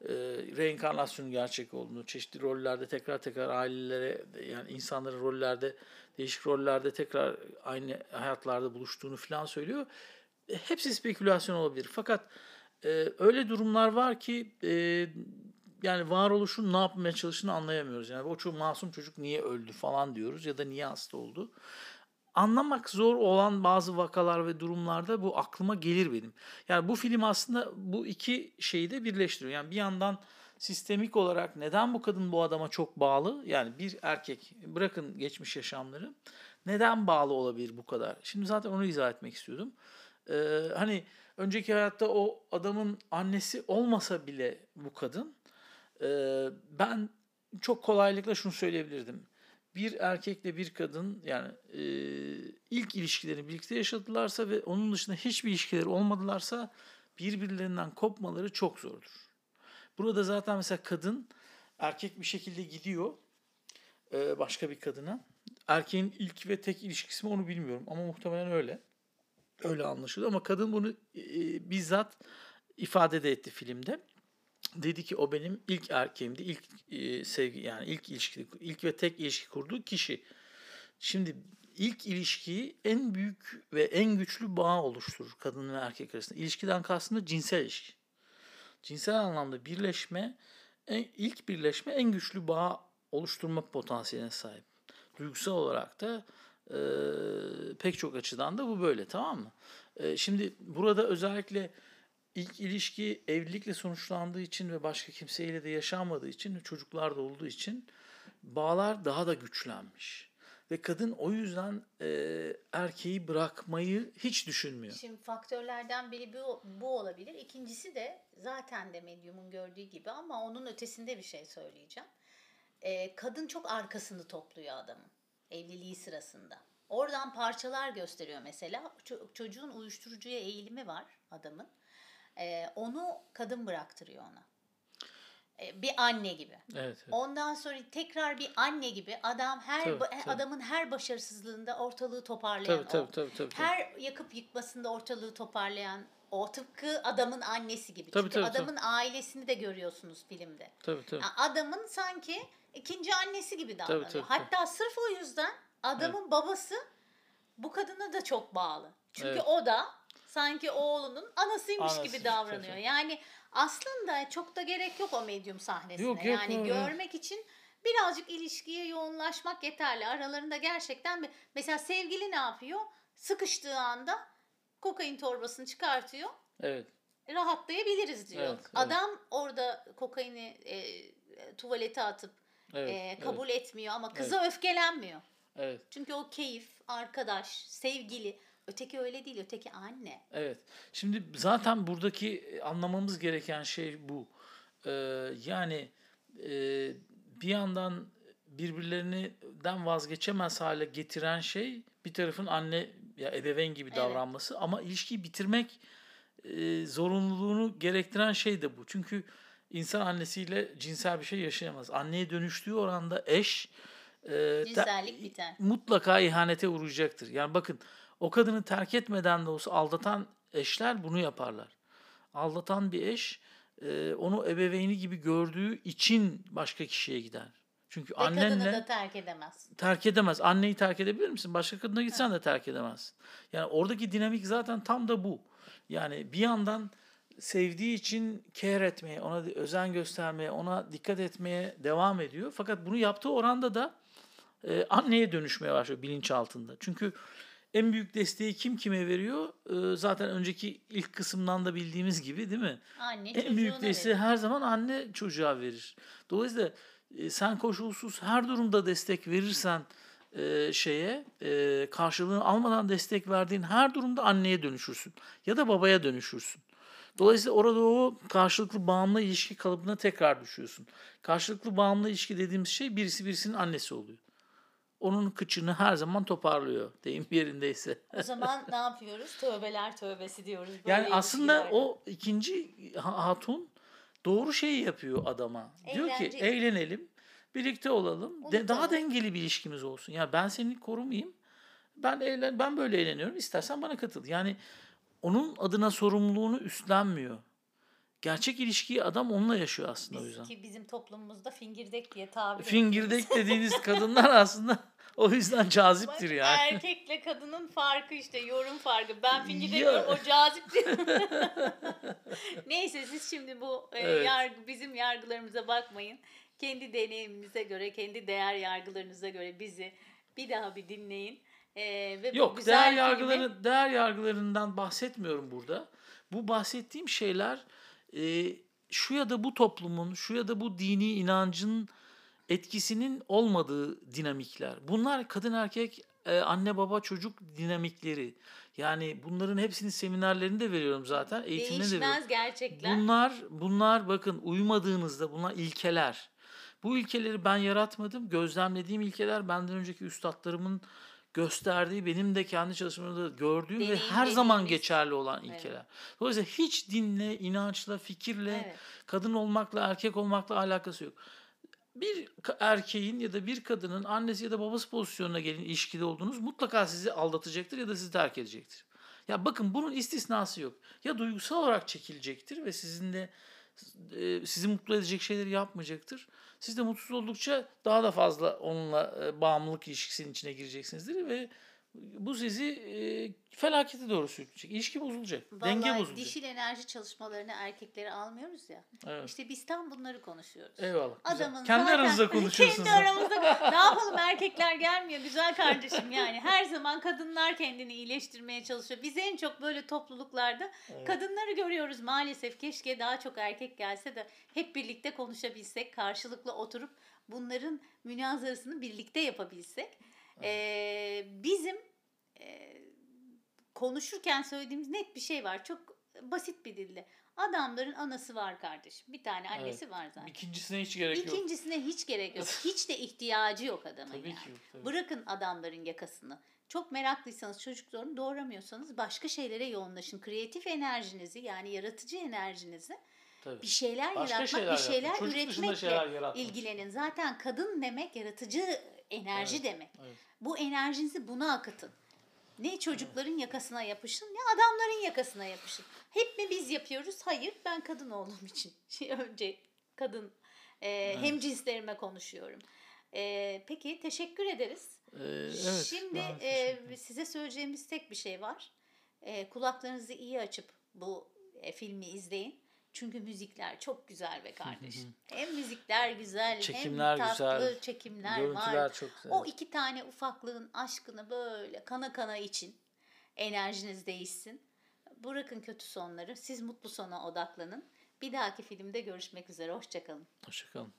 Ee, reenkarnasyonun gerçek olduğunu, çeşitli rollerde tekrar tekrar ailelere yani insanların rollerde değişik rollerde tekrar aynı hayatlarda buluştuğunu falan söylüyor. E, Hepsi spekülasyon olabilir. Fakat e, öyle durumlar var ki e, yani varoluşun ne yapmaya çalıştığını anlayamıyoruz. Yani o çok masum çocuk niye öldü falan diyoruz ya da niye hasta oldu. Anlamak zor olan bazı vakalar ve durumlarda bu aklıma gelir benim. Yani bu film aslında bu iki şeyi de birleştiriyor. Yani bir yandan sistemik olarak neden bu kadın bu adama çok bağlı? Yani bir erkek bırakın geçmiş yaşamları neden bağlı olabilir bu kadar? Şimdi zaten onu izah etmek istiyordum. Ee, hani önceki hayatta o adamın annesi olmasa bile bu kadın e, ben çok kolaylıkla şunu söyleyebilirdim. Bir erkekle bir kadın yani e, ilk ilişkilerini birlikte yaşadılarsa ve onun dışında hiçbir ilişkileri olmadılarsa birbirlerinden kopmaları çok zordur. Burada zaten mesela kadın erkek bir şekilde gidiyor e, başka bir kadına. Erkeğin ilk ve tek ilişkisi mi onu bilmiyorum ama muhtemelen öyle. öyle anlaşılıyor ama kadın bunu e, bizzat ifade de etti filmde. Dedi ki o benim ilk erkeğimdi. ilk e, sevgi yani ilk ilişki ilk ve tek ilişki kurduğu kişi. Şimdi ilk ilişkiyi en büyük ve en güçlü bağ oluşturur kadın ve erkek arasında. İlişkiden kastım da cinsel ilişki. Cinsel anlamda birleşme, en, ilk birleşme en güçlü bağ oluşturma potansiyeline sahip. Duygusal olarak da e, pek çok açıdan da bu böyle tamam mı? E, şimdi burada özellikle ilk ilişki evlilikle sonuçlandığı için ve başka kimseyle de yaşanmadığı için çocuklar da olduğu için bağlar daha da güçlenmiş. Ve kadın o yüzden e, erkeği bırakmayı hiç düşünmüyor. Şimdi faktörlerden biri bu, bu olabilir. İkincisi de zaten de medyumun gördüğü gibi ama onun ötesinde bir şey söyleyeceğim. Ee, kadın çok arkasını topluyor adamın evliliği sırasında. Oradan parçalar gösteriyor mesela. Ço- çocuğun uyuşturucuya eğilimi var adamın. Ee, onu kadın bıraktırıyor ona. Bir anne gibi. Evet. evet. Ondan sonra tekrar bir anne gibi adam her Tabii, tabii. adamın her başarısızlığında ortalığı toparlayan Tabii o. tabii tabii tabii. tabii. Her yakıp yıkmasında ortalığı toparlayan o tıpkı adamın annesi gibi. Tabii, Çünkü tabii, adamın ailesini de görüyorsunuz filmde. tabii, tabii. Ya Adamın sanki ikinci annesi gibi davranıyor. tabii, tabii. Hatta sırf o yüzden adamın babası bu kadına da çok bağlı. Çünkü Evet. o da sanki oğlunun anasıymış Anası, gibi davranıyor. tabii. Yani aslında çok da gerek yok o medyum sahnesine. Yok, yok, yani yok, görmek için birazcık ilişkiye yoğunlaşmak yeterli. Aralarında gerçekten bir mesela sevgili ne yapıyor? Sıkıştığı anda kokain torbasını çıkartıyor. Evet. Rahatlayabiliriz diyor. Evet, evet. Adam orada kokaini e, tuvalete atıp Evet. e, kabul etmiyor ama kıza öfkelenmiyor. Evet. Çünkü o keyif, arkadaş, sevgili. Öteki öyle değil, öteki anne. Evet. Şimdi zaten buradaki anlamamız gereken şey bu. Ee, yani e, bir yandan birbirlerinden vazgeçemez hale getiren şey bir tarafın anne ya ebeveyn gibi Evet. davranması ama ilişkiyi bitirmek e, zorunluluğunu gerektiren şey de bu. Çünkü insan annesiyle cinsel bir şey yaşayamaz. Anneye dönüştüğü oranda eş e, Cinsellik biter. mutlaka ihanete uğrayacaktır. Yani bakın o kadını terk etmeden de olsa aldatan eşler bunu yaparlar. Aldatan bir eş e, onu ebeveyni gibi gördüğü için başka kişiye gider. Çünkü Ve kadını annenle da terk edemez. terk edemez. Anneyi terk edebilir misin? Başka kadına gitsen de terk edemezsin. Yani oradaki dinamik zaten tam da bu. Yani bir yandan sevdiği için care etmeye, ona özen göstermeye, ona dikkat etmeye devam ediyor. Fakat bunu yaptığı oranda da e, anneye dönüşmeye başlıyor bilinç altında. Çünkü en büyük desteği kim kime veriyor? E, zaten önceki ilk kısımdan da bildiğimiz gibi değil mi? Anne En büyük desteği verir. her zaman anne çocuğa verir. Dolayısıyla e, sen koşulsuz her durumda destek verirsen e, şeye e, karşılığını almadan destek verdiğin her durumda anneye dönüşürsün ya da babaya dönüşürsün. Dolayısıyla orada o karşılıklı bağımlı ilişki kalıbına tekrar düşüyorsun. Karşılıklı bağımlı ilişki dediğimiz şey birisi birisinin annesi oluyor. Onun kıçını her zaman toparlıyor deyim yerindeyse. O zaman ne yapıyoruz? Tövbeler tövbesi diyoruz. Böyle Yani aslında ilişkilerde. o ikinci ha- hatun doğru şeyi yapıyor adama. Diyor ki Eğlence. eğlenelim, birlikte olalım, de- daha dengeli bir ilişkimiz olsun. Ya ben seni korumayayım. Ben eğlen ben böyle eğleniyorum. İstersen bana katıl. Yani onun adına sorumluluğunu üstlenmiyor. Gerçek ilişkiyi adam onunla yaşıyor aslında o Biz yüzden. ki bizim toplumumuzda fingirdek diye tabir Fingirdek dediğiniz kadınlar aslında o yüzden caziptir Bak, yani. Erkekle kadının farkı işte yorum farkı. Ben fingirdek diyorum o cazip. Neyse siz şimdi bu e, Evet. yargı bizim yargılarımıza bakmayın. Kendi deneyiminize göre, kendi değer yargılarınıza göre bizi bir daha bir dinleyin. E, ve Yok, güzel değer filmi- yargıları değer yargılarından bahsetmiyorum burada. Bu bahsettiğim şeyler e, şu ya da bu toplumun, şu ya da bu dini inancın etkisinin olmadığı dinamikler. Bunlar kadın erkek, e, anne baba çocuk dinamikleri. Yani bunların hepsini seminerlerinde veriyorum zaten, eğitimde de veriyorum. Değişmez gerçekler. Bunlar bunlar bakın uymadığınızda bunlar ilkeler. Bu ilkeleri ben yaratmadım. Gözlemlediğim ilkeler benden önceki üstadlarımın gösterdiği, benim de kendi çalışmalarımda gördüğüm ve her zaman geçerli olan Evet. ilkeler. Dolayısıyla hiç dinle, inançla, fikirle, Evet. kadın olmakla, erkek olmakla alakası yok. Bir erkeğin ya da bir kadının annesi ya da babası pozisyonuna gelin ilişkide olduğunuz mutlaka sizi aldatacaktır ya da sizi terk edecektir. Ya bakın bunun istisnası yok. Ya duygusal olarak çekilecektir ve sizinle e, sizi mutlu edecek şeyleri yapmayacaktır. Siz de mutsuz oldukça daha da fazla onunla e, bağımlılık ilişkisinin içine gireceksinizdir ve bu sizi e, felakete doğru sürükleyecek. İlişki bozulacak. denge Vallahi bozulacak. dişil enerji çalışmalarını erkekleri almıyoruz ya. Evet. İşte biz tam bunları konuşuyoruz. Eyvallah. güzel. Adamın Kendi zaten- aranızda konuşuyorsunuz. Kendi aramızda. ne yapalım erkekler gelmiyor güzel kardeşim yani. Her zaman kadınlar kendini iyileştirmeye çalışıyor. Biz en çok böyle topluluklarda kadınları görüyoruz maalesef. Keşke daha çok erkek gelse de hep birlikte konuşabilsek. Karşılıklı oturup bunların münazarasını birlikte yapabilsek. Ee, bizim e, konuşurken söylediğimiz net bir şey var. Çok basit bir dille. Adamların anası var kardeşim. Bir tane annesi var zaten. İkincisine hiç gerek yok. İkincisine hiç gerek yok. Hiç de ihtiyacı yok adamın Tabii yani. ki yok. Tabii. Bırakın adamların yakasını. Çok meraklıysanız çocuklarını doğuramıyorsanız başka şeylere yoğunlaşın. Kreatif enerjinizi yani yaratıcı enerjinizi Tabii. bir şeyler Başka yaratmak, şeyler bir yapın. şeyler dışında üretmekle şeyler ilgilenin. Zaten kadın demek yaratıcı enerji Evet, demek. evet. Bu enerjinizi buna akıtın. Ne çocukların yakasına yapışın ne adamların yakasına yapışın. Hep mi biz yapıyoruz? Hayır ben kadın olduğum için. Şey, önce kadın e, hem cinslerime konuşuyorum. E, peki teşekkür ederiz. Ee, evet. Şimdi e, size söyleyeceğimiz tek bir şey var. E, kulaklarınızı iyi açıp bu e, filmi izleyin. Çünkü müzikler çok güzel be kardeşim. hem müzikler güzel, Çekimler hem tatlı güzel, çekimler Görüntüler var. çok güzel. O iki tane ufaklığın aşkını böyle kana kana için enerjiniz değişsin. Bırakın kötü sonları. Siz mutlu sona odaklanın. Bir dahaki filmde görüşmek üzere. Hoşçakalın. Hoşçakalın.